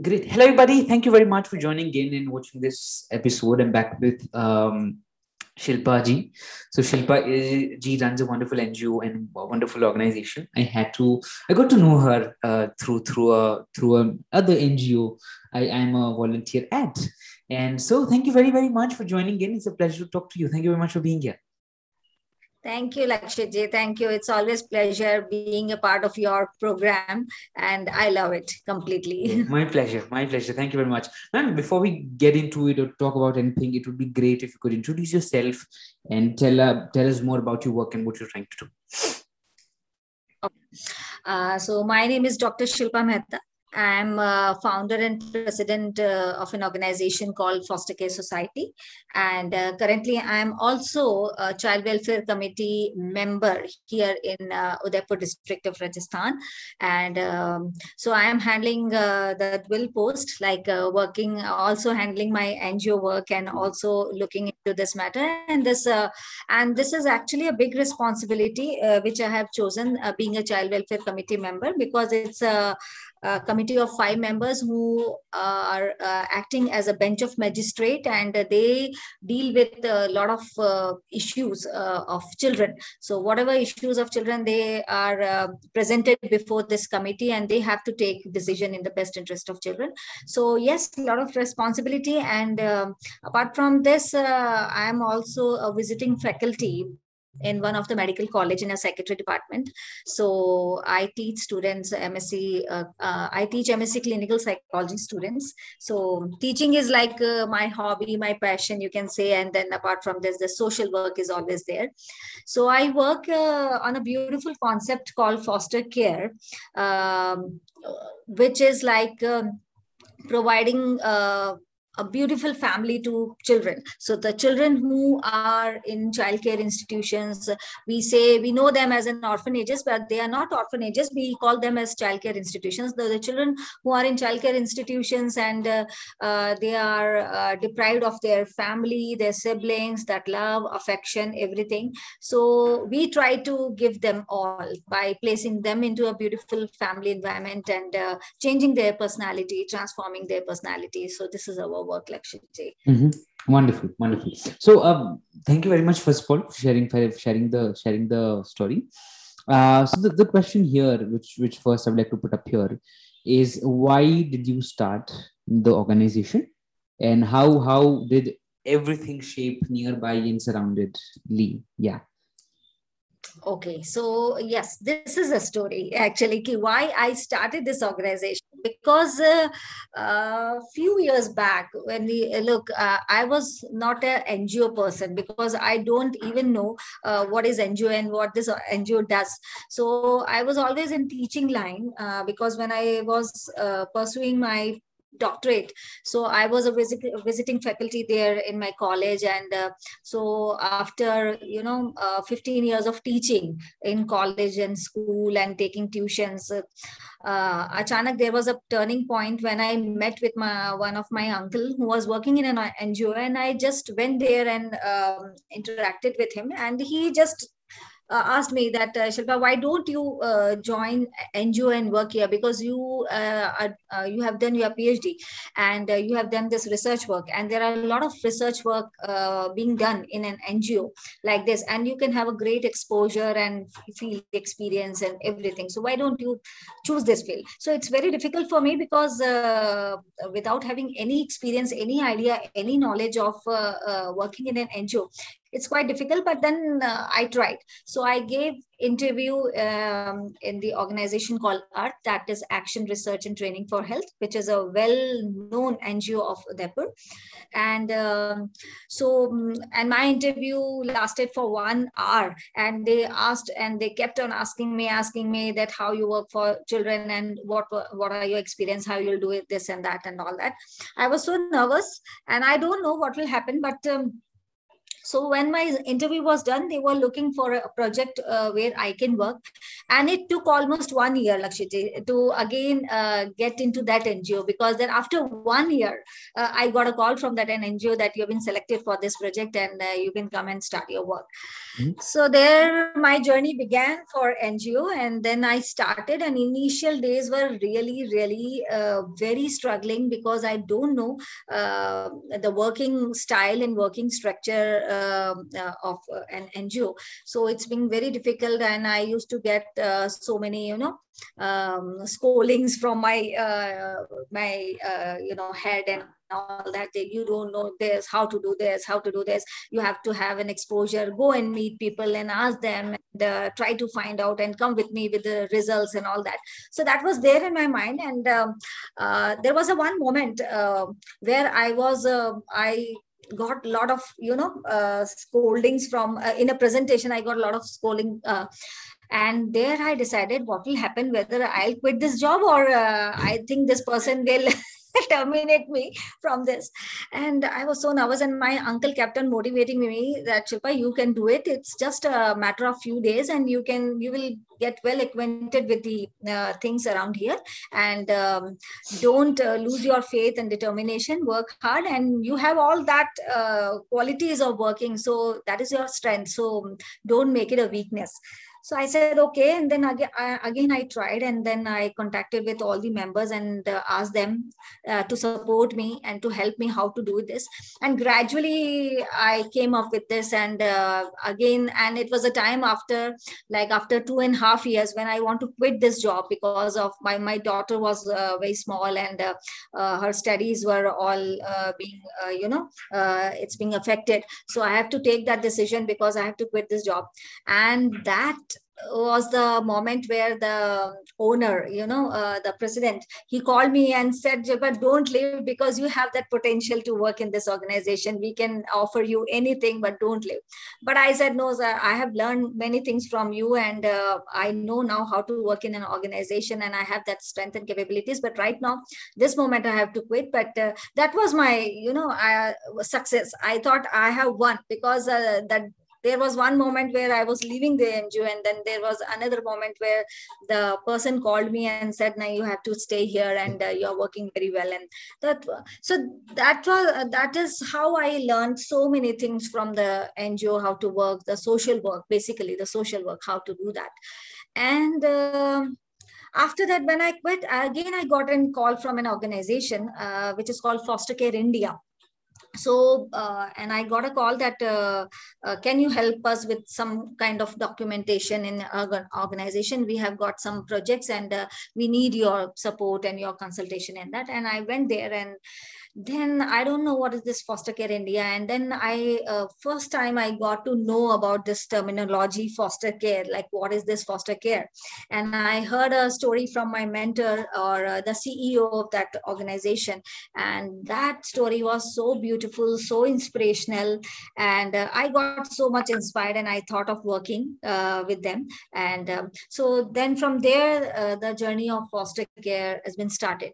Great. Hello, everybody. Thank you very much for joining in and watching this episode. I'm back with um, Shilpa ji. So Shilpa ji runs a wonderful NGO and wonderful organization. I had to, I got to know her uh, through through a through a other NGO I am a volunteer at. And so, thank you very very much for joining in. It's a pleasure to talk to you. Thank you very much for being here. Thank you, Lakshya Thank you. It's always pleasure being a part of your program, and I love it completely. My pleasure. My pleasure. Thank you very much. And before we get into it or talk about anything, it would be great if you could introduce yourself and tell uh, tell us more about your work and what you're trying to do. Uh, so my name is Dr. Shilpa Mehta. I'm a founder and president uh, of an organization called Foster Care Society. And uh, currently, I'm also a Child Welfare Committee member here in uh, Udaipur district of Rajasthan. And um, so I am handling uh, the will post, like uh, working, also handling my NGO work and also looking into this matter. And this, uh, and this is actually a big responsibility, which I have chosen being a Child Welfare Committee member because it's a a committee of five members who are uh, acting as a bench of magistrate and they deal with a lot of uh, issues uh, of children. So whatever issues of children they are uh, presented before this committee and they have to take decision in the best interest of children. So yes a lot of responsibility and um, apart from this uh, i am also a visiting faculty in one of the medical college in a secretary department. So i teach students msc uh, uh, i teach msc clinical psychology students. So teaching is like uh, my hobby my passion you can say and then apart from this the social work is always there. So i work uh, on a beautiful concept called foster care um, which is like um, providing uh, a beautiful family to children. So the children who are in childcare institutions, we say we know them as an orphanages, but they are not orphanages. We call them as childcare institutions. The, the children who are in childcare institutions and uh, uh, they are uh, deprived of their family, their siblings, that love, affection, everything. So we try to give them all by placing them into a beautiful family environment and uh, changing their personality, transforming their personality. So this is our work Lakshmi. Mm-hmm. Wonderful, wonderful. So, um, thank you very much first of all for sharing for sharing the sharing the story. Uh, so the, the question here, which which first I would like to put up here, is why did you start the organization, and how how did everything shape nearby and surrounded Lee? Yeah. Okay, so yes, this is a story actually. Why I started this organization because a uh, uh, few years back when we uh, look, uh, I was not an NGO person because I don't even know uh, what is NGO and what this NGO does. So I was always in teaching line uh, because when I was pursuing my doctorate. So i was a visit, visiting faculty there in my college and uh, so after you know uh, 15 years of teaching in college and school and taking tuitions uh, uh achanak there was a turning point when i met with my one of my uncle who was working in an ngo and i just went there and um, interacted with him and he just uh, asked me that uh, Shilpa, why don't you uh, join NGO and work here? Because you uh, are, uh, you have done your PhD and uh, you have done this research work, and there are a lot of research work being done in an NGO like this, and you can have a great exposure and field experience and everything. So why don't you choose this field? So it's very difficult for me because without having any experience, any idea, any knowledge of working in an NGO, it's quite difficult but then uh, i tried. So i gave interview um, in the organization called art that is action research and training for health which is a well known ngo of udaipur. And um, so and my interview lasted for one hour. And they asked and they kept on asking me asking me that how you work for children and what what are your experience how you'll do it this and that and all that. I was so nervous and i don't know what will happen but um, so when my interview was done they were looking for a project uh, where i can work. And it took almost one year lakshiti to again uh, get into that ngo because then after one year uh, i got a call from that ngo that you've been selected for this project and uh, you can come and start your work. Mm-hmm. so there my journey began for ngo and then i started. And initial days were really really uh, very struggling because i don't know uh, the working style and working structure um, uh, of uh, an NGO. So it's been very difficult, and I used to get uh, so many, you know, um, scoldings from my my you know head and all that you don't know this how to do this how to do this. You have to have an exposure. Go and meet people and ask them and uh, try to find out and come with me with the results and all that. So that was there in my mind and um, uh, there was a one moment uh, where i was i got a lot of you know uh, scoldings from uh, in a presentation i got a lot of scolding uh, and there i decided what will happen whether i'll quit this job or uh, i think this person will terminate me from this. And I was so nervous. And my uncle kept on motivating me that Shilpa, you can do it. It's just a matter of few days, and you can you will get well acquainted with the uh, things around here. And um, don't uh, lose your faith and determination. Work hard, and you have all that uh, qualities of working. So that is your strength. So don't make it a weakness so i said okay and then again I, again I tried and then i contacted with all the members and uh, asked them uh, to support me and to help me how to do this and gradually i came up with this and uh, again and it was a time after like after two and a half years when i want to quit this job because of my my daughter was uh, very small and uh, uh, her studies were all being you know it's being affected. So i have to take that decision because i have to quit this job. And that was the moment where the owner you know uh, the president he called me and said but don't leave because you have that potential to work in this organization. We can offer you anything but don't leave. But i said no sir i have learned many things from you and uh, i know now how to work in an organization and i have that strength and capabilities. But right now this moment i have to quit. But uh, that was my you know uh, success. I thought i have won because uh, that there was one moment where I was leaving the NGO, and then there was another moment where the person called me and said, "Now you have to stay here, and uh, you're working very well." And that so that was uh, that is how I learned so many things from the NGO, how to work, the social work, basically the social work, how to do that, and. Uh, after that when i quit again i got a call from an organization uh, which is called foster care india so uh, and i got a call that uh, uh, can you help us with some kind of documentation in our organization? We have got some projects and uh, we need your support and your consultation in that. And i went there and then i don't know what is this foster care india. And then i uh, first time i got to know about this terminology foster care like what is this foster care? And i heard a story from my mentor or uh, the ceo of that organization. And that story was so beautiful so inspirational. And uh, i got so much inspired and i thought of working uh, with them. And um, so then from there uh, the journey of foster care has been started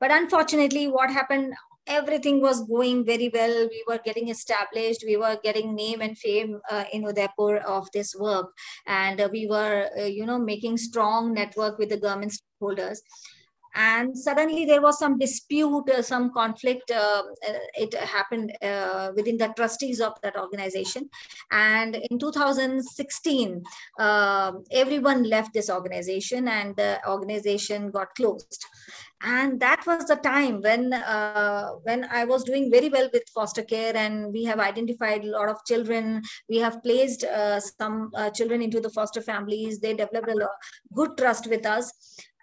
but unfortunately what happened everything was going very well. We were getting established. We were getting name and fame uh, in Udaipur of this work. And uh, we were, uh, you know, making strong network with the government stakeholders. And suddenly there was some dispute, uh, some conflict. Uh, uh, it happened within the trustees of that organization. And in 2016, everyone left this organization and the organization got closed and that was the time when uh, when i was doing very well with foster care and we have identified a lot of children. We have placed uh, some uh, children into the foster families. They developed a good trust with us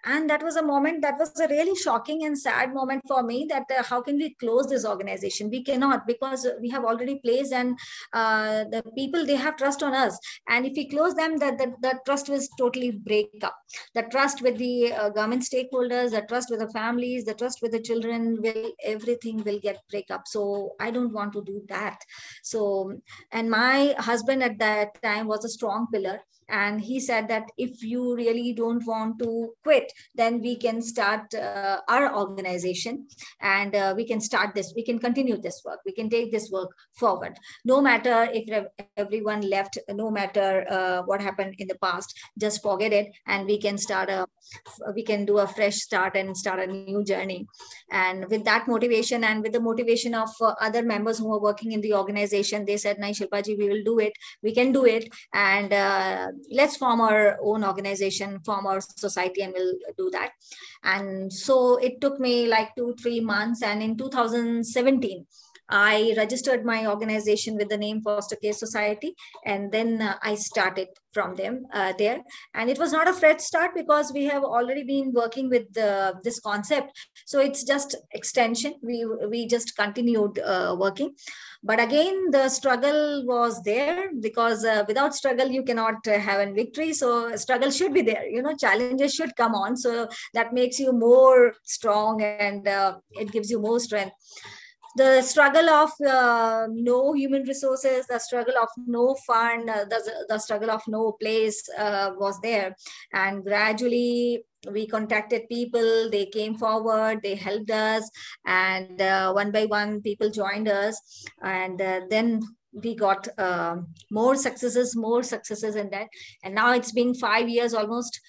and that was a moment that was a really shocking and sad moment for me that uh, how can we close this organization? We cannot because we have already placed and uh, the people they have trust on us. And if we close them that the, the, trust will totally break up. The trust with the uh, government stakeholders the trust with the families the trust with the children will everything will get break up. So i don't want to do that. So and my husband at that time was a strong pillar and he said that if you really don't want to quit then we can start uh, our organization and uh, we can start this we can continue this work we can take this work forward. No matter if everyone left no matter uh, what happened in the past just forget it and we can start a we can do a fresh start and start a new journey. And with that motivation and with the motivation of uh, other members who are working in the organization they said nai shilpaji we will do it we can do it. And uh, let's form our own organization, form our society, and we'll do that. And so it took me like two, three months. And in 2017, I registered my organization with the name Foster Care Society, and then uh, I started from them uh, there. And it was not a fresh start because we have already been working with the, this concept. So it's just extension. We we just continued uh, working, but again the struggle was there because uh, without struggle you cannot uh, have a victory. So struggle should be there. You know, challenges should come on. So that makes you more strong and uh, it gives you more strength the struggle of uh, no human resources, the struggle of no fund, uh, the, the struggle of no place uh, was there. And gradually we contacted people, they came forward, they helped us, and uh, one by one people joined us. And uh, then we got uh, more successes, more successes in that. And now it's been five years almost.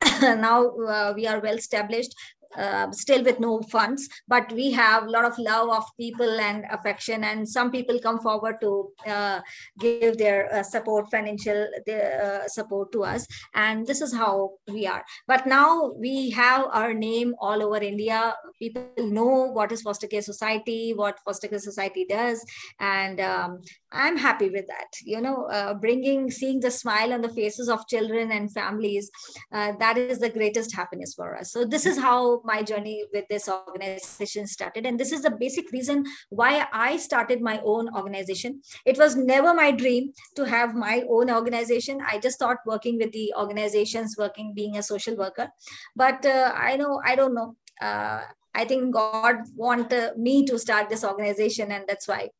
now we are well established uh, still with no funds but we have a lot of love of people and affection. And some people come forward to uh, give their uh, support financial uh, support to us. And this is how we are. But now we have our name all over india. People know what is foster care society what foster care society does. And um, i'm happy with that you know uh, bringing seeing the smile on the faces of children and families uh, that is the greatest happiness for us so this is how my journey with this organization started. And this is the basic reason why I started my own organization. It was never my dream to have my own organization. I just thought working with the organizations, working, being a social worker. But uh, I know, I don't know. Uh, I think God wanted me to start this organization, and that's why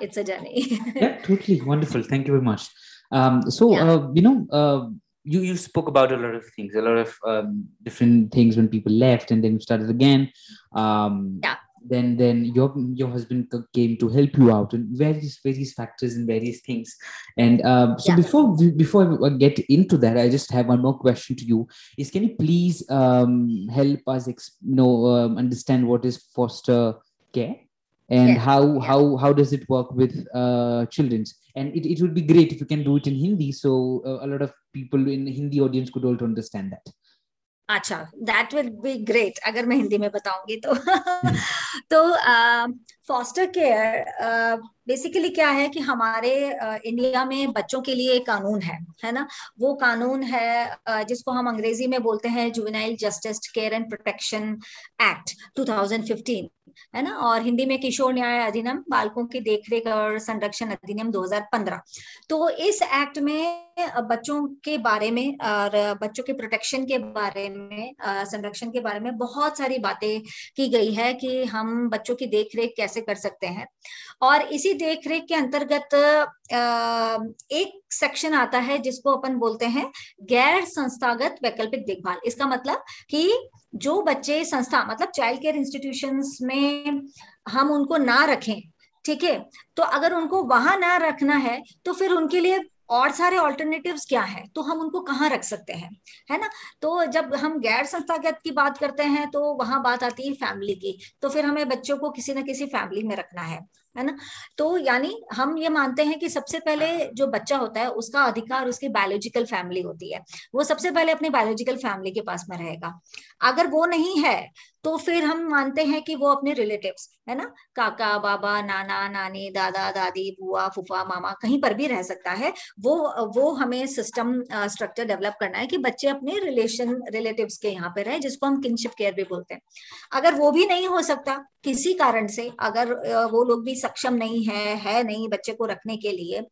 it's a journey. yeah, totally wonderful. Thank you very much. Um, so, yeah. uh, you know, uh, you you spoke about a lot of things, a lot of um, different things when people left, and then you started again. Um, yeah. Then then your your husband came to help you out and various various factors and various things. And um, so yeah. before before I get into that, I just have one more question to you: Is can you please um, help us ex- you know um, understand what is foster care? And yeah. how yeah. how how does it work with uh, children's and it, it would be great if you can do it in hindi so uh, a lot of people in hindi audience could also understand that अच्छा that will be great अगर मैं हिंदी में बताऊँगी तो तो foster care basically क्या है कि हमारे इंडिया में बच्चों के लिए कानून है है ना वो कानून है जिसको हम अंग्रेज़ी में बोलते हैं juvenile justice care and protection act 2015 है ना? और हिंदी में किशोर न्याय अधिनियम, बालकों की देखरेख और संरक्षण अधिनियम 2015 तो इस एक्ट में बच्चों के बारे में और बच्चों के प्रोटेक्शन के बारे में संरक्षण के बारे में बहुत सारी बातें की गई है कि हम बच्चों की देखरेख कैसे कर सकते हैं। और इसी देखरेख के अंतर्गत एक सेक्शन आता है जिसको अपन बोलते हैं गैर संस्थागत वैकल्पिक देखभाल। इसका मतलब कि जो बच्चे संस्था मतलब चाइल्ड केयर इंस्टीट्यूशन में हम उनको ना रखें, ठीक है? तो अगर उनको वहाँ ना रखना है तो फिर उनके लिए और सारे ऑल्टरनेटिव्स क्या है? तो हम उनको कहाँ रख सकते हैं? है ना? तो जब हम गैर संस्थागत की बात करते हैं तो वहाँ बात आती है फैमिली की तो फिर हमें बच्चों को किसी ना किसी फैमिली में रखना है। है ना? तो यानी हम ये मानते हैं कि सबसे पहले जो बच्चा होता है, उसका अधिकार उसकी बायोलॉजिकल फैमिली होती है। वो सबसे पहले अपनी बायोलॉजिकल फैमिली के पास में रहेगा। अगर वो नहीं है तो फिर हम मानते हैं कि वो अपने रिलेटिव्स है ना? काका, बाबा, नाना, नानी, दादा, दादी, बुआ, फूफा, मामा कहीं पर भी रह सकता है। वो वो हमें सिस्टम स्ट्रक्चर डेवलप करना है कि बच्चे अपने रिलेशन रिलेटिव्स के यहाँ पे रहे, जिसको हम किनशिप केयर भी बोलते हैं। अगर वो भी नहीं हो सकता किसी कारण से, अगर वो लोग भी सक्षम नहीं है है नहीं बच्चे को रखने के लिए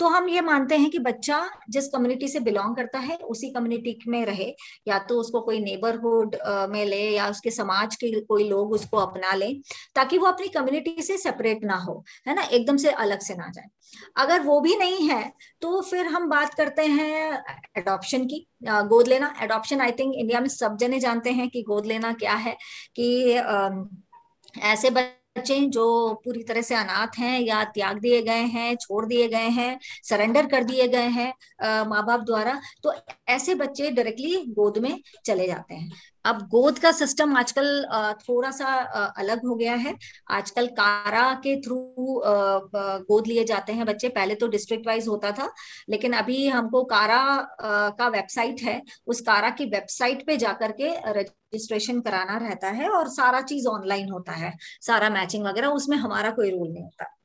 तो हम ये मानते हैं कि बच्चा जिस कम्युनिटी से बिलोंग करता है, उसी कम्युनिटी में रहे। या तो उसको कोई नेबरहुड में ले या उसके समाज के कोई लोग उसको अपना ले, ताकि वो अपनी कम्युनिटी से सेपरेट ना हो, है ना? एकदम से अलग से ना जाए। अगर वो भी नहीं है तो फिर हम बात करते हैं एडॉप्शन की गोद लेना। एडॉप्शन आई थिंक इंडिया में सब जने जानते हैं कि गोद लेना क्या है, कि ऐसे बच्चे जो पूरी तरह से अनाथ हैं या त्याग दिए गए हैं, छोड़ दिए गए हैं, सरेंडर कर दिए गए हैं माँ बाप द्वारा तो ऐसे बच्चे डायरेक्टली गोद में चले जाते हैं। अब गोद का सिस्टम आजकल थोड़ा सा अलग हो गया है। आजकल कारा के थ्रू गोद लिए जाते हैं बच्चे। पहले तो डिस्ट्रिक्ट वाइज होता था, लेकिन अभी हमको कारा का वेबसाइट है। उस कारा की वेबसाइट पे जाकर के रजिस्ट्रेशन कराना रहता है और सारा चीज़ ऑनलाइन होता है। सारा मैचिंग वगैरह, उसमें हमारा कोई रोल नहीं होता।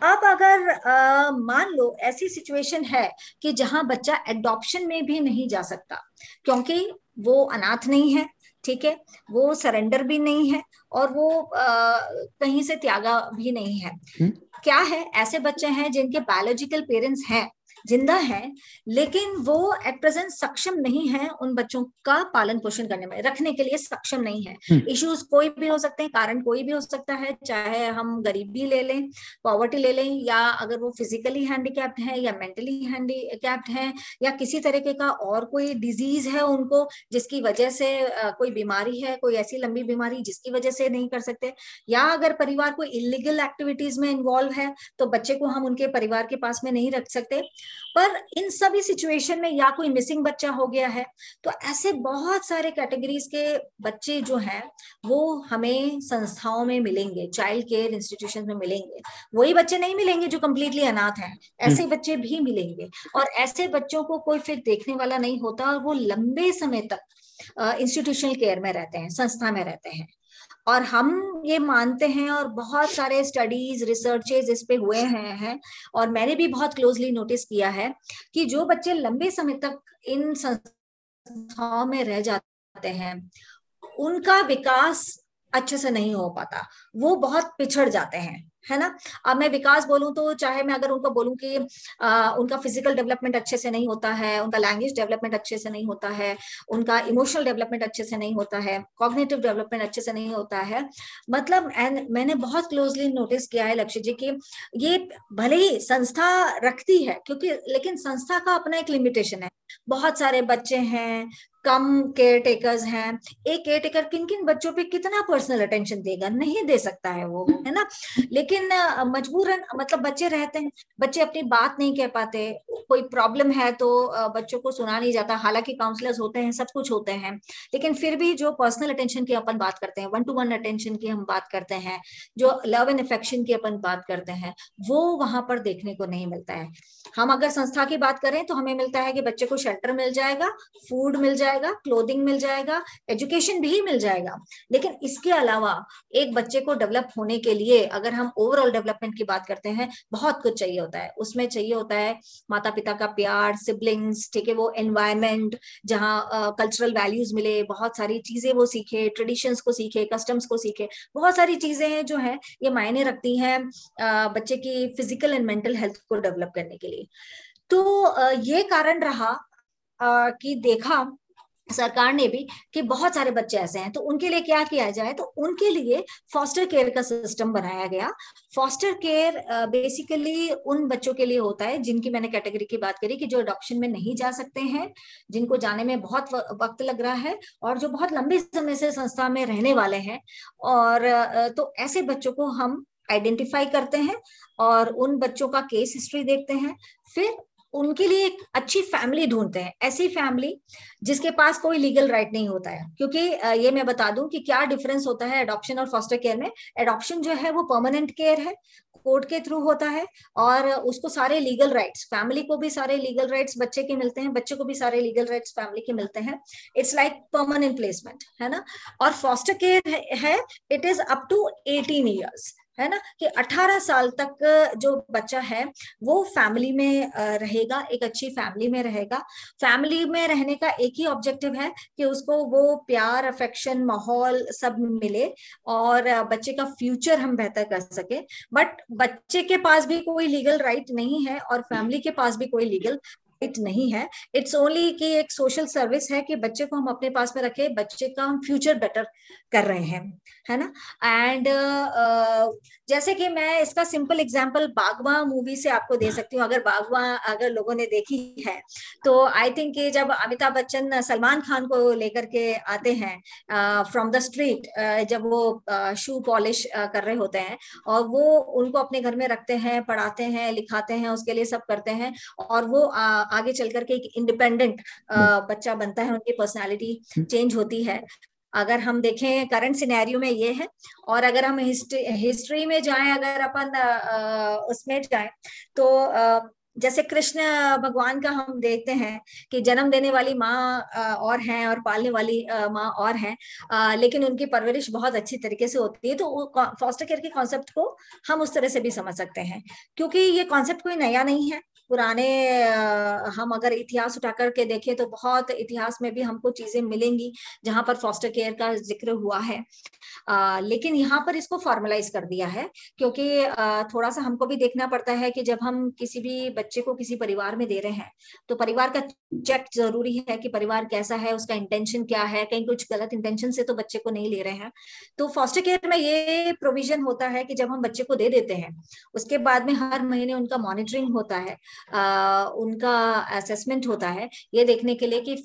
अब अगर मान लो ऐसी सिचुएशन है कि जहाँ बच्चा एडॉप्शन में भी नहीं जा सकता, क्योंकि वो अनाथ नहीं है। ठीक है? वो सरेंडर भी नहीं है और वो आ, कहीं से त्यागा भी नहीं है। हुँ? क्या है? ऐसे बच्चे हैं जिनके बायोलॉजिकल पेरेंट्स हैं। ज़िंदा है लेकिन वो एट प्रेजेंट सक्षम नहीं है उन बच्चों का पालन पोषण करने में रखने के लिए सक्षम नहीं है इश्यूज़ हम्म। कोई भी हो सकते हैं कारण कोई भी हो सकता है चाहे हम गरीबी ले लें पॉवर्टी ले लें या अगर वो फिजिकली हैंडीकैप्ड है या मेंटली हैंडीकैप्ड है या किसी तरीके का और कोई डिज़ीज़ है उनको जिसकी वजह से कोई बीमारी है कोई ऐसी लंबी बीमारी जिसकी वजह से नहीं कर सकते या अगर परिवार कोई इलीगल एक्टिविटीज़ में इन्वॉल्व है तो बच्चे को हम उनके परिवार के पास में नहीं रख सकते पर इन सभी सिचुएशन में या कोई मिसिंग बच्चा हो गया है तो ऐसे बहुत सारे कैटेगरीज के बच्चे जो हैं वो हमें संस्थाओं में मिलेंगे चाइल्ड केयर इंस्टीट्यूशन में मिलेंगे। वही बच्चे नहीं मिलेंगे जो कम्प्लीटली अनाथ हैं ऐसे हम्म। बच्चे भी मिलेंगे। और ऐसे बच्चों को कोई फिर देखने वाला नहीं होता और वो लंबे समय तक इंस्टीट्यूशनल केयर में रहते हैं संस्था में रहते हैं। और हम ये मानते हैं और बहुत सारे स्टडीज़ रिसर्चेज इस पे हुए हैं हैं। और मैंने भी बहुत क्लोजली नोटिस किया है कि जो बच्चे लंबे समय तक इन संस्थाओं में रह जाते हैं, उनका विकास अच्छे से नहीं हो पाता, वो बहुत पिछड़ जाते हैं। है ना? अब मैं विकास बोलूँ तो चाहे मैं अगर उनको बोलूँ कि आ, उनका फ़िज़िकल डेवलपमेंट अच्छे से नहीं होता है उनका लैंग्वेज डेवलपमेंट अच्छे से नहीं होता है उनका इमोशनल डेवलपमेंट अच्छे से नहीं होता है कॉग्नेटिव डेवलपमेंट अच्छे से नहीं होता है मतलब एंड मैंने बहुत क्लोजली नोटिस किया है लक्ष्य जी की ये भले ही संस्था रखती है क्योंकि लेकिन संस्था का अपना एक लिमिटेशन है। बहुत सारे बच्चे हैं कम केयर टेकर्स हैं एक केयर टेकर किन किन बच्चों पे कितना पर्सनल अटेंशन देगा? नहीं दे सकता है वो है ना? लेकिन मजबूरन मतलब बच्चे रहते हैं, बच्चे अपनी बात नहीं कह पाते, कोई प्रॉब्लम है तो बच्चों को सुना नहीं जाता, हालाँकि काउंसलर्स होते हैं, सब कुछ होते हैं, लेकिन फिर भी जो पर्सनल अटेंशन की अपन बात करते हैं वन टू वन अटेंशन की हम बात करते हैं, जो लव एंड अफेक्शन की अपन बात करते हैं, वो वहाँ पर देखने को नहीं मिलता है। हम अगर संस्था की बात करें तो हमें मिलता है कि बच्चे को शेल्टर मिल जाएगा फ़ूड मिल जाएगा क्लोथिंग मिल जाएगा एजुकेशन भी मिल जाएगा, लेकिन इसके अलावा एक बच्चे को डेवलप होने के लिए अगर हम ओवरऑल डेवलपमेंट की बात करते हैं, बहुत कुछ चाहिए होता है। उसमें चाहिए होता है माता पिता का प्यार सिबलिंग्स ठीक है, वो एनवायरमेंट जहाँ कल्चरल वैल्यूज़ मिले, बहुत सारी चीज़ें वो सीखे ट्रेडिशंस को सीखे कस्टम्स को सीखे, बहुत सारी चीज़ें हैं जो है, ये मायने रखती हैं बच्चे की फ़िज़िकल एंड मेंटल हेल्थ को डेवलप करने के लिए। तो ये कारण रहा कि देखा सरकार ने भी कि बहुत सारे बच्चे ऐसे हैं तो उनके लिए क्या किया जाए? तो उनके लिए फॉस्टर केयर का सिस्टम बनाया गया। फॉस्टर केयर बेसिकली उन बच्चों के लिए होता है जिनकी मैंने कैटेगरी की बात करी कि जो अडॉप्शन में नहीं जा सकते हैं, जिनको जाने में बहुत वक्त लग रहा है और जो बहुत लंबे समय से संस्था में रहने वाले हैं और तो ऐसे बच्चों को हम आइडेंटिफाई करते हैं और उन बच्चों का केस हिस्ट्री देखते हैं। फिर उनके लिए एक अच्छी फैमिली ढूंढते हैं। ऐसी फैमिली जिसके पास कोई लीगल राइट नहीं होता है। क्योंकि ये मैं बता दूँ कि क्या डिफरेंस होता है एडॉप्शन और फॉस्टर केयर में? एडॉप्शन जो है वो परमानेंट केयर है कोर्ट के थ्रू होता है और उसको सारे लीगल राइट्स फैमिली को भी सारे लीगल राइट्स बच्चे के मिलते हैं, बच्चे को भी सारे लीगल राइट्स फैमिली के मिलते हैं। इट्स लाइक परमानेंट प्लेसमेंट है ना? और फॉस्टर केयर है it is up to eighteen years है ना? कि 18 साल तक जो बच्चा है वो फैमिली में रहेगा एक अच्छी फैमिली में रहेगा। फैमिली में रहने का एक ही ऑब्जेक्टिव है कि उसको वो प्यार अफेक्शन माहौल सब मिले और बच्चे का फ्यूचर हम बेहतर कर सके। बट बच्चे के पास भी कोई लीगल राइट नहीं है और फैमिली के पास भी कोई लीगल राइट नहीं है। इट्स ओनली कि एक सोशल सर्विस है कि बच्चे को हम अपने पास में रखें बच्चे का हम फ्यूचर बेटर कर रहे हैं है ना? एंड uh, uh, जैसे कि मैं इसका सिंपल एग्जांपल बागवा मूवी से आपको दे सकती हूँ। अगर बागवा अगर लोगों ने देखी है तो आई थिंक कि जब अमिताभ बच्चन सलमान खान को लेकर के आते हैं फ्रॉम द स्ट्रीट जब वो शू uh, पॉलिश uh, कर रहे होते हैं और वो उनको अपने घर में रखते हैं पढ़ाते हैं लिखाते हैं उसके लिए सब करते हैं और वो आगे चल करके एक इंडिपेंडेंट बच्चा बनता है उनकी पर्सनैलिटी चेंज होती है। अगर हम देखें करंट सिनेरियो में ये है और अगर हम हिस्ट्री हिस्ट्री में जाएँ अगर अपन उसमें जाएँ तो जैसे कृष्ण भगवान का हम देखते हैं कि जन्म देने वाली माँ और हैं और पालने वाली माँ और हैं लेकिन उनकी परवरिश बहुत अच्छी तरीके से होती है तो फॉस्टर केयर के कॉन्सेप्ट को हम उस तरह से भी समझ सकते हैं। क्योंकि ये कॉन्सेप्ट कोई नया नहीं है पुराने हम अगर इतिहास उठा करके देखें तो बहुत इतिहास में भी हमको चीज़ें मिलेंगी जहाँ पर फॉस्टर केयर का ज़िक्र हुआ है। आ, लेकिन यहाँ पर इसको फॉर्मलाइज कर दिया है क्योंकि थोड़ा सा हमको भी देखना पड़ता है कि जब हम किसी भी बच्चे को किसी परिवार में दे रहे हैं तो परिवार का चेक ज़रूरी है कि परिवार कैसा है उसका इंटेंशन क्या है कहीं कुछ गलत इंटेंशन से तो बच्चे को नहीं ले रहे हैं। तो फॉस्टर केयर में ये प्रोविज़न होता है कि जब हम बच्चे को दे देते हैं उसके बाद में हर महीने उनका मॉनिटरिंग होता है। उनका असेसमेंट होता है, ये देखने के लिए कि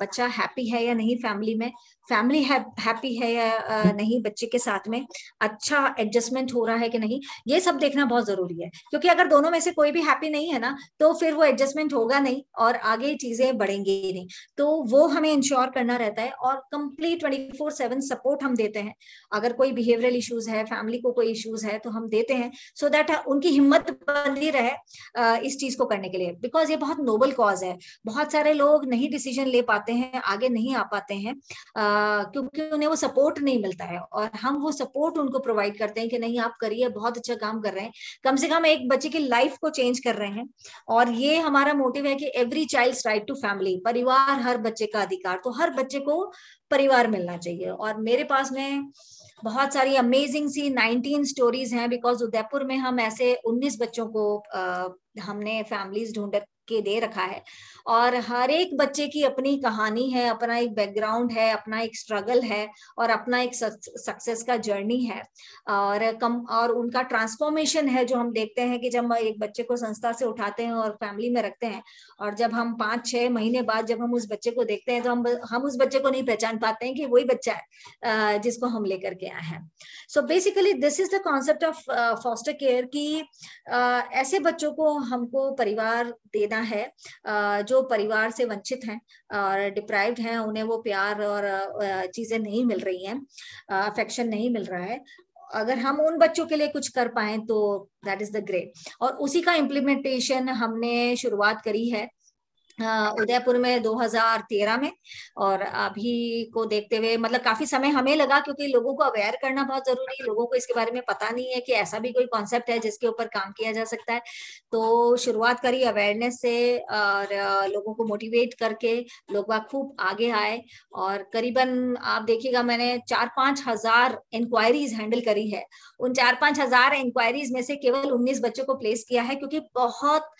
बच्चा हैप्पी है या नहीं फैमिली में। फैमिली हैप्पी है या नहीं बच्चे के साथ में अच्छा एडजस्टमेंट हो रहा है कि नहीं ये सब देखना बहुत ज़रूरी है। क्योंकि अगर दोनों में से कोई भी हैप्पी नहीं है ना तो फिर वो एडजस्टमेंट होगा नहीं और आगे चीज़ें बढ़ेंगी नहीं। तो वो हमें इंश्योर करना रहता है और complete twenty four seven support हम देते हैं। अगर कोई बिहेवियरल इश्यूज़ है फैमिली को कोई इश्यूज़ है तो हम देते हैं। सो so दैट उनकी हिम्मत बनी रहे इस चीज़ को करने के लिए। बिकॉज़ ये बहुत नोबल कॉज है। बहुत सारे लोग नहीं डिसीज़न ले पाते हैं आगे नहीं आ पाते हैं। क्योंकि उन्हें वो सपोर्ट नहीं मिलता है और हम वो सपोर्ट उनको प्रोवाइड करते हैं कि नहीं आप करिए बहुत अच्छा काम कर रहे हैं। कम से कम एक बच्चे की लाइफ को चेंज कर रहे हैं और ये हमारा मोटिव है कि every child right to family परिवार हर बच्चे का अधिकार तो हर बच्चे को परिवार मिलना चाहिए। और मेरे पास में बहुत सारी अमेजिंग सी 19 स्टोरीज हैं बिकॉज़ उदयपुर में हम ऐसे 19 बच्चों को आ, हमने फैमिलीज़ ढूंढ के दे रखा है। और हर एक बच्चे की अपनी कहानी है, अपना एक बैकग्राउंड है, अपना एक स्ट्रगल है और अपना एक सक्सेस का जर्नी है। और कम, और उनका ट्रांसफॉर्मेशन है जो हम देखते हैं कि जब एक बच्चे को संस्था से उठाते हैं और फैमिली में रखते हैं और जब हम पाँच, छह महीने बाद जब हम उस बच्चे को देखते हैं तो हम हम उस बच्चे को नहीं पहचान पाते हैं कि वही बच्चा है जिसको हम लेकर के आए हैं। So basically this is the concept of foster care की ऐसे बच्चों को हमको परिवार देना है जो परिवार से वंचित हैं और डिप्राइव्ड हैं, उन्हें वो प्यार और चीज़ें नहीं मिल रही हैं अफेक्शन नहीं मिल रहा है। अगर हम उन बच्चों के लिए कुछ कर पाए तो दैट इज़ द ग्रेट और उसी का इम्प्लीमेंटेशन हमने शुरुआत करी है। उदयपुर में 2013 में और अभी को देखते हुए मतलब काफ़ी समय हमें लगा क्योंकि लोगों को अवेयर करना बहुत ज़रूरी है। लोगों को इसके बारे में पता नहीं है कि ऐसा भी कोई कॉन्सेप्ट है जिसके ऊपर काम किया जा सकता है। तो शुरुआत करी अवेयरनेस से और लोगों को मोटिवेट करके लोग खूब आगे आए और करीबन आप देखिएगा मैंने चार पाँच हज़ार इंक्वायरीज हैंडल करी है। उन चार पाँच हज़ार इंक्वायरीज में से केवल उन्नीस बच्चों को प्लेस किया है क्योंकि बहुत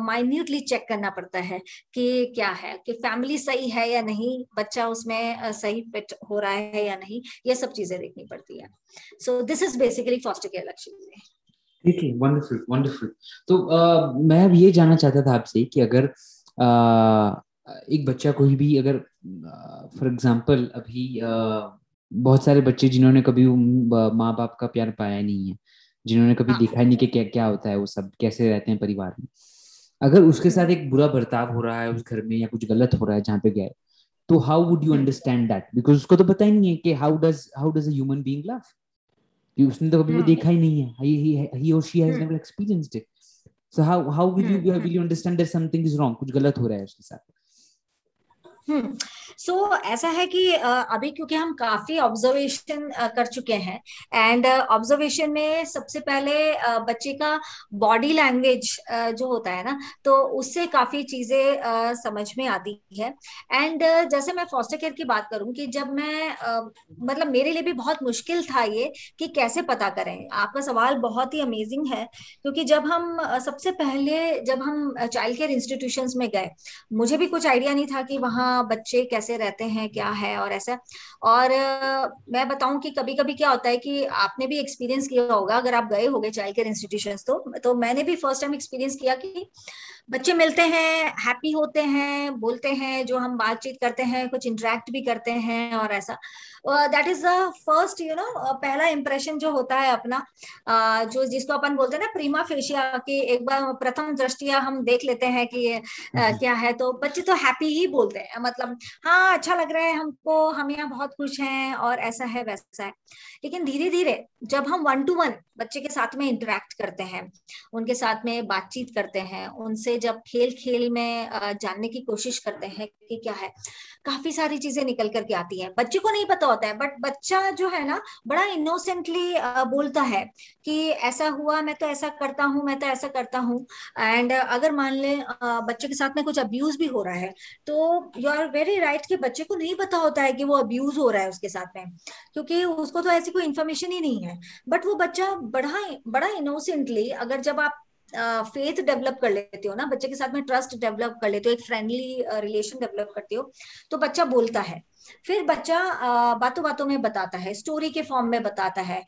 माइन्यूटली चेक करना पड़ता है। कि क्या है कि फैमिली सही है या नहीं बच्चा उसमें सही फिट हो रहा है या नहीं ये सब चीज़ें देखनी पड़ती है। So this is basically foster care लक्ष्य ठीक है वंडरफुल वंडरफुल तो uh, मैं अब ये जानना चाहता था आपसे कि अगर uh, एक बच्चा कोई भी अगर फॉर एग्जांपल अभी uh, बहुत सारे बच्चे जिन्होंने कभी माँ बाप का प्यार पाया नहीं है जिन्होंने कभी हाँ. देखा नहीं कि क्या क्या होता है वो सब कैसे रहते हैं परिवार में। अगर उसके साथ एक बुरा बर्ताव हो रहा है उस घर में या कुछ गलत हो रहा है जहाँ पे गया तो how would you understand that because उसको तो पता ही नहीं है कि how does how does a human being love कि उसने तो कभी हाँ। देखा ही नहीं है। ही ही। और she has never experienced it so how how will you will you understand that something is wrong कुछ गलत हो रहा है उसके साथ। सो so, ऐसा है कि अभी क्योंकि हम काफ़ी ऑब्जर्वेशन कर चुके हैं एंड ऑब्जर्वेशन में सबसे पहले बच्चे का बॉडी लैंग्वेज जो होता है ना तो उससे काफ़ी चीज़ें समझ में आती है एंड जैसे मैं फॉस्टर केयर की बात करूँ कि जब मैं मतलब मेरे लिए भी बहुत मुश्किल था ये कि कैसे पता करें। आपका सवाल बहुत ही अमेजिंग है क्योंकि जब हम सबसे पहले जब हम चाइल्ड केयर इंस्टीट्यूशन में गए मुझे भी कुछ आइडिया नहीं था कि वहाँ बच्चे कैसे रहते हैं, क्या है और ऐसा। और मैं बताऊँ कि कभी कभी क्या होता है कि आपने भी एक्सपीरियंस किया होगा, अगर आप गए होंगे चाइल्ड केयर इंस्टीट्यूशन तो तो मैंने भी फ़र्स्ट टाइम एक्सपीरियंस किया कि बच्चे मिलते हैं हैप्पी होते हैं बोलते हैं जो हम बातचीत करते हैं कुछ इंटरेक्ट भी करते हैं और ऐसा। That is the first you know पहला इंप्रेशन जो होता है अपना uh, जो जिसको अपन बोलते हैं ना प्रीमा फेशिया की एक बार प्रथम दृष्टिया हम देख लेते हैं कि uh, क्या है तो बच्चे तो हैप्पी ही बोलते हैं। मतलब हाँ अच्छा लग रहा है हमको हम यहाँ बहुत खुश हैं और ऐसा है वैसा है। लेकिन धीरे धीरे जब हम वन टू वन बच्चे के साथ में इंटरेक्ट करते हैं उनके साथ में बातचीत करते हैं उनसे जब खेल खेल में जानने की कोशिश करते हैं कि क्या है, काफ़ी सारी चीज़ें निकल करके आती है। बच्चे को नहीं पता होता है बट बच्चा जो है ना, बड़ा इनोसेंटली बोलता है कि ऐसा हुआ, मैं तो ऐसा करता हूँ, मैं तो ऐसा करता हूँ। एंड अगर मान ले बच्चे के साथ में कुछ अब्यूज भी हो रहा है तो यू आर वेरी राइट कि बच्चे को नहीं पता होता है कि वो अब्यूज हो रहा है उसके साथ में, क्योंकि उसको तो ऐसी कोई इन्फॉर्मेशन ही नहीं है। बट वो बच्चा बड़ा बड़ा इनोसेंटली अगर जब आप फेथ डेवलप कर लेते हो ना? बच्चे के साथ में ट्रस्ट डेवलप कर लेते हो, एक फ्रेंडली रिलेशन डेवलप करते हो तो बच्चा बोलता है। फिर बच्चा बातों बातों में बताता है स्टोरी के फॉर्म में बताता है।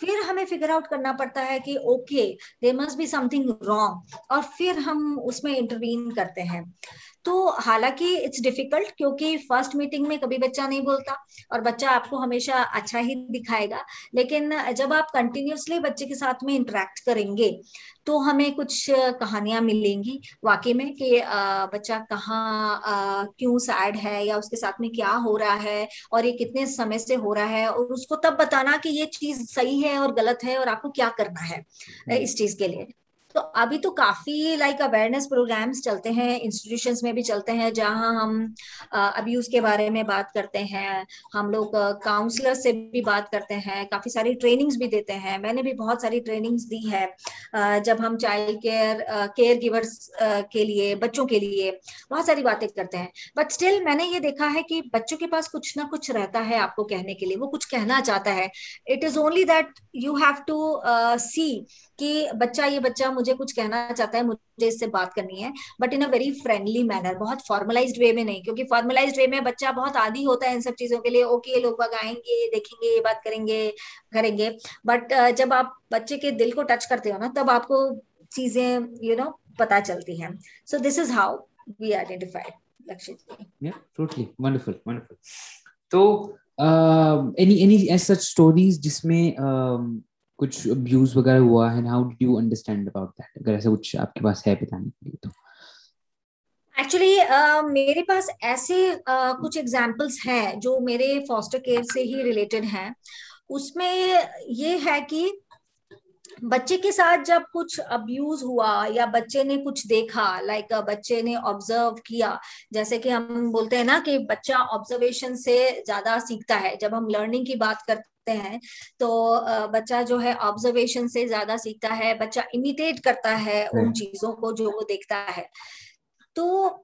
फिर हमें फिगर आउट करना पड़ता है कि okay they must be something wrong और फिर हम उसमें इंटरवीन करते हैं। तो हालाँकि इट्स डिफ़िकल्ट क्योंकि फ़र्स्ट मीटिंग में कभी बच्चा नहीं बोलता और बच्चा आपको हमेशा अच्छा ही दिखाएगा। लेकिन जब आप कंटिन्यूसली बच्चे के साथ में इंटरेक्ट करेंगे तो हमें कुछ कहानियाँ मिलेंगी वाकई में कि बच्चा कहाँ क्यों सैड है या उसके साथ में क्या हो रहा है और ये कितने समय से हो रहा है और उसको तब बताना कि ये चीज़ सही है और गलत है और आपको क्या करना है इस चीज़ के लिए। तो अभी तो काफ़ी लाइक अवेयरनेस प्रोग्राम्स चलते हैं इंस्टीट्यूशंस में भी चलते हैं, जहाँ हम अब्यूज के बारे में बात करते हैं, हम लोग काउंसलर से भी बात करते हैं, काफ़ी सारी ट्रेनिंग्स भी देते हैं। मैंने भी बहुत सारी ट्रेनिंग्स दी है जब हम चाइल्ड केयर केयर गिवर्स के लिए, बच्चों के लिए बहुत सारी बातें करते हैं। बट स्टिल मैंने ये देखा है कि बच्चों के पास कुछ ना कुछ रहता है आपको कहने के लिए, वो कुछ कहना चाहता है। It is only that you have to see कि बच्चा ये बच्चा मुझे कुछ कहना चाहता है मुझे इससे बात करनी है but in a very friendly manner बहुत फॉर्मलाइज्ड वे में नहीं क्योंकि फॉर्मलाइज्ड वे में बच्चा बहुत आदि होता है इन सब चीज़ों के लिए ओके ये लोग आएँगे देखेंगे ये बात करेंगे करेंगे बट जब आप बच्चे के दिल को टच करते हो ना तब आपको चीज़ें यू नो पता चलती हैं। So this is how we identified लक्षित totally. Wonderful wonderful. so uh, any any as such जिसमें um, कुछ अब्यूज वगैरह हुआ है how did you understand about that अगर ऐसा कुछ आपके पास है बताने के लिए तो। एक्चुअली uh, मेरे पास ऐसे uh, कुछ एग्जाम्पल्स हैं जो मेरे फॉस्टर केयर से ही रिलेटेड हैं। उसमें ये है कि बच्चे के साथ जब कुछ अब्यूज हुआ या बच्चे ने कुछ देखा लाइक बच्चे ने ऑब्ज़र्व किया जैसे कि हम बोलते हैं ना कि बच्चा ऑब्जर्वेशन से ज़्यादा सीखता है जब हम लर्निंग की बात करते हैं तो बच्चा जो है ऑब्जर्वेशन से ज़्यादा सीखता है बच्चा इमिटेट करता है उन चीज़ों को जो वो देखता है। तो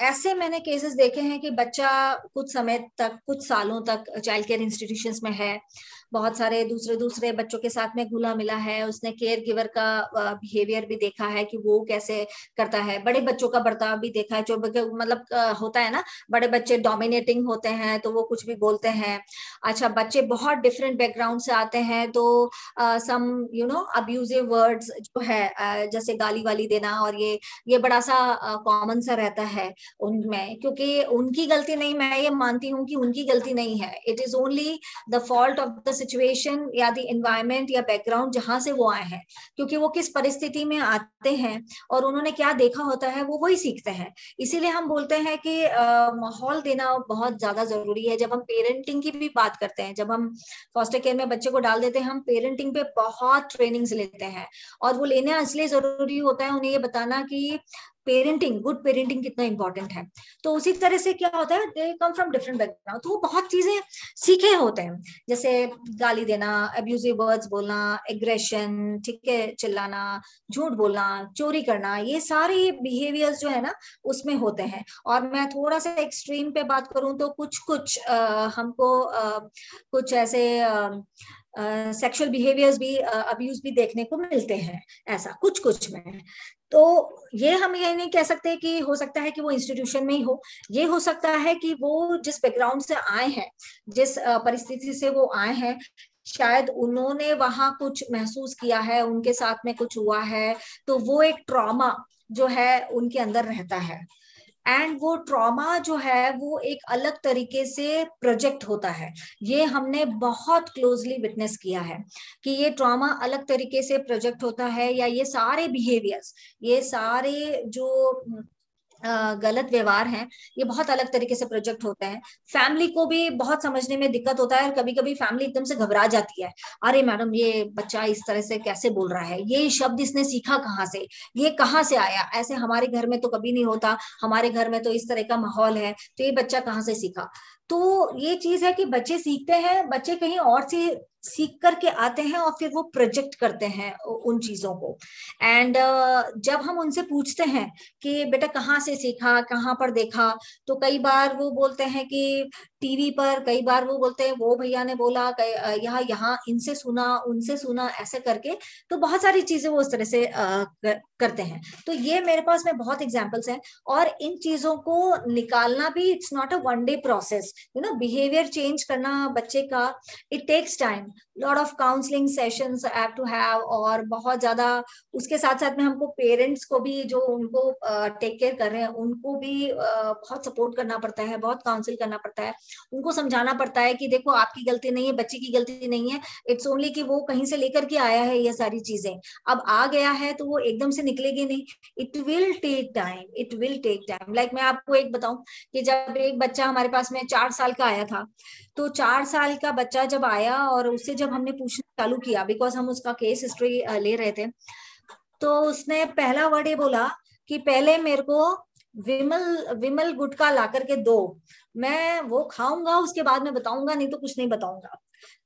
ऐसे मैंने केसेस देखे हैं कि बच्चा कुछ समय तक कुछ सालों तक चाइल्ड केयर इंस्टीट्यूशंस में है बहुत सारे दूसरे दूसरे बच्चों के साथ में घुला मिला है उसने केयर गिवर का बिहेवियर भी देखा है कि वो कैसे करता है। बड़े बच्चों का बर्ताव भी देखा है जो मतलब होता है ना बड़े बच्चे डोमिनेटिंग होते हैं तो वो कुछ भी बोलते हैं। अच्छा बच्चे बहुत डिफरेंट बैकग्राउंड से आते हैं तो some you know abusive words जो है uh, जैसे गाली वाली देना और ये ये बड़ा सा कॉमन uh, सा रहता है उनमें क्योंकि उनकी गलती नहीं मैं ये मानती हूँ कि उनकी गलती नहीं है। It is only the fault of the situation या द इन्वायरमेंट या बैकग्राउंड जहाँ से वो आए हैं, क्योंकि वो किस परिस्थिति में आते हैं और उन्होंने क्या देखा होता है, वो वही सीखते हैं। इसीलिए हम बोलते हैं कि माहौल देना बहुत ज़्यादा ज़रूरी है। जब हम पेरेंटिंग की भी बात करते हैं, जब हम फॉस्टर केयर में बच्चे को डाल देते हैं, हम पेरेंटिंग पे बहुत ट्रेनिंग्स लेते हैं और वो लेना इसलिए ज़रूरी होता है उन्हें ये बताना कि पेरेंटिंग गुड पेरेंटिंग कितना इंपॉर्टेंट है। तो उसी तरह से क्या होता है they come from different background तो वो बहुत चीज़ें सीखे होते हैं। जैसे गाली देना अब्यूजिव वर्ड्स बोलना एग्रेशन ठीक है चिल्लाना झूठ बोलना चोरी करना ये सारे बिहेवियर्स जो है ना उसमें होते हैं। और मैं थोड़ा सा एक्सट्रीम पे बात करूँ तो कुछ कुछ आ, हमको आ, कुछ ऐसे सेक्सुअल बिहेवियर्स भी अब्यूज भी देखने को मिलते हैं, ऐसा कुछ कुछ में। तो ये हम ये नहीं कह सकते कि हो सकता है कि वो इंस्टीट्यूशन में ही हो। ये हो सकता है कि वो जिस बैकग्राउंड से आए हैं, जिस परिस्थिति से वो आए हैं, शायद उन्होंने वहाँ कुछ महसूस किया है, उनके साथ में कुछ हुआ है तो वो एक ट्रॉमा जो है उनके अंदर रहता है। एंड वो ट्रॉमा जो है, वो एक अलग तरीके से प्रोजेक्ट होता है। ये हमने बहुत क्लोजली विटनेस किया है कि ये ट्रॉमा अलग तरीके से प्रोजेक्ट होता है या ये सारे बिहेवियर्स ये सारे जो गलत व्यवहार हैं, ये बहुत अलग तरीके से प्रोजेक्ट होते हैं। फैमिली को भी बहुत समझने में दिक्कत होता है और कभी कभी फैमिली एकदम से घबरा जाती है। अरे मैडम ये बच्चा इस तरह से कैसे बोल रहा है? ये शब्द इसने सीखा कहाँ से? ये कहाँ से आया? ऐसे हमारे घर में तो कभी नहीं होता। हमारे घर में तो इस तरह का माहौल है। तो ये बच्चा कहाँ से सीखा? तो ये चीज़ है कि बच्चे सीखते हैं बच्चे कहीं और से सीख करके आते हैं और फिर वो प्रोजेक्ट करते हैं उन चीज़ों को। एंड uh, जब हम उनसे पूछते हैं कि बेटा कहाँ से सीखा कहाँ पर देखा तो कई बार वो बोलते हैं कि टीवी पर कई बार वो बोलते हैं वो भैया ने बोला यहाँ यहाँ इनसे सुना उनसे सुना ऐसे करके तो बहुत सारी चीज़ें वो उस तरह से आ, करते हैं। तो ये मेरे पास में बहुत एग्जाम्पल्स हैं और इन चीज़ों को निकालना भी it's not a one day process you know behaviour change करना बच्चे का it takes time lot of counselling sessions have to have और बहुत ज़्यादा उसके साथ साथ में हमको पेरेंट्स को भी जो उनको टेक केयर कर रहे हैं, उनको भी बहुत सपोर्ट करना पड़ता है, बहुत काउंसिल करना पड़ता है। उनको समझाना पड़ता है कि देखो, आपकी गलती नहीं है, बच्चे की गलती नहीं है। इट्स ओनली कि वो कहीं से लेकर के आया है ये सारी चीज़ें। अब आ गया है तो वो एकदम से निकलेगी नहीं। It will take time it will take time like मैं आपको एक बताऊँ कि जब एक बच्चा हमारे पास में चार साल का आया था। तो चार साल का बच्चा जब आया और उससे जब हमने पूछना चालू किया बिकॉज़ हम उसका केस हिस्ट्री ले रहे थे तो उसने पहला वर्ड ये बोला कि पहले मेरे को विमल विमल गुटका ला करके दो। मैं वो खाऊँगा, उसके बाद में बताऊँगा, नहीं तो कुछ नहीं बताऊँगा।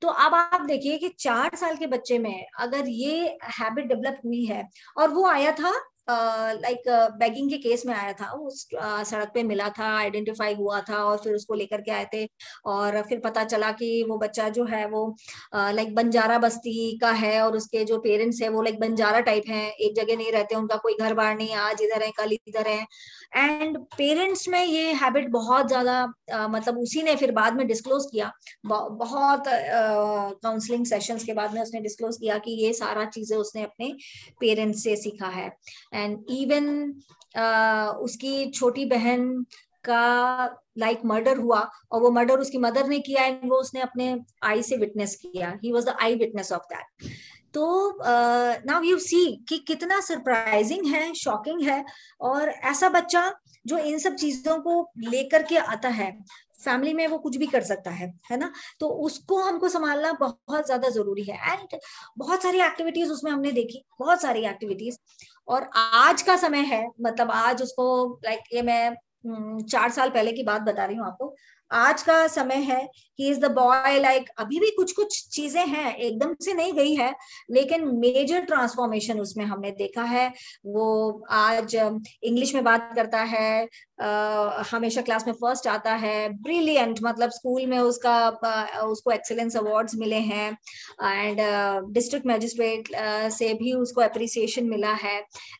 तो अब आप देखिए कि चार साल के बच्चे में अगर ये हैबिट डेवलप हुई है, और वो आया था लाइक बैगिंग के केस में आया था, उस सड़क पे मिला था आइडेंटिफाई हुआ था और फिर उसको लेकर के आए थे और फिर पता चला कि वो बच्चा जो है वो लाइक बंजारा बस्ती का है और उसके जो पेरेंट्स है वो लाइक बंजारा टाइप है, एक जगह नहीं रहते, उनका कोई घर बार नहीं आज इधर है, कल इधर है। एंड पेरेंट्स में ये हैबिट बहुत ज़्यादा मतलब उसी ने फिर बाद में डिस्क्लोज किया। बहुत काउंसलिंग सेशंस के बाद में उसने डिस्क्लोज किया कि ये सारा चीज़ें उसने अपने पेरेंट्स से सीखा है। एंड इवन उसकी छोटी बहन का लाइक like मर्डर हुआ और वो मर्डर उसकी मदर ने किया एंड वो उसने अपने आई से विटनेस किया। He was the eye witness of that तो नाउ यू सी कि कितना सरप्राइजिंग है शॉकिंग है और ऐसा बच्चा जो इन सब चीज़ों को लेकर के आता है फैमिली में वो कुछ भी कर सकता है है ना? तो उसको हमको संभालना बहुत ज़्यादा ज़रूरी है एंड बहुत सारी एक्टिविटीज़ उसमें हमने देखी बहुत सारी एक्टिविटीज़ और आज का समय है मतलब आज उसको लाइक ये मैं हम्म, चार साल पहले की बात बता रही हूँ आपको आज का समय है he is the boy like अभी भी कुछ कुछ चीज़ें हैं एकदम से नहीं गई है लेकिन मेजर ट्रांसफॉर्मेशन उसमें हमने देखा है। वो आज इंग्लिश में बात करता है Uh, हमेशा क्लास में फ़र्स्ट आता है ब्रिलियंट मतलब स्कूल में उसका uh, उसको एक्सेलेंस अवार्ड्स मिले हैं एंड डिस्ट्रिक्ट मजिस्ट्रेट से भी उसको अप्रिसिएशन मिला है।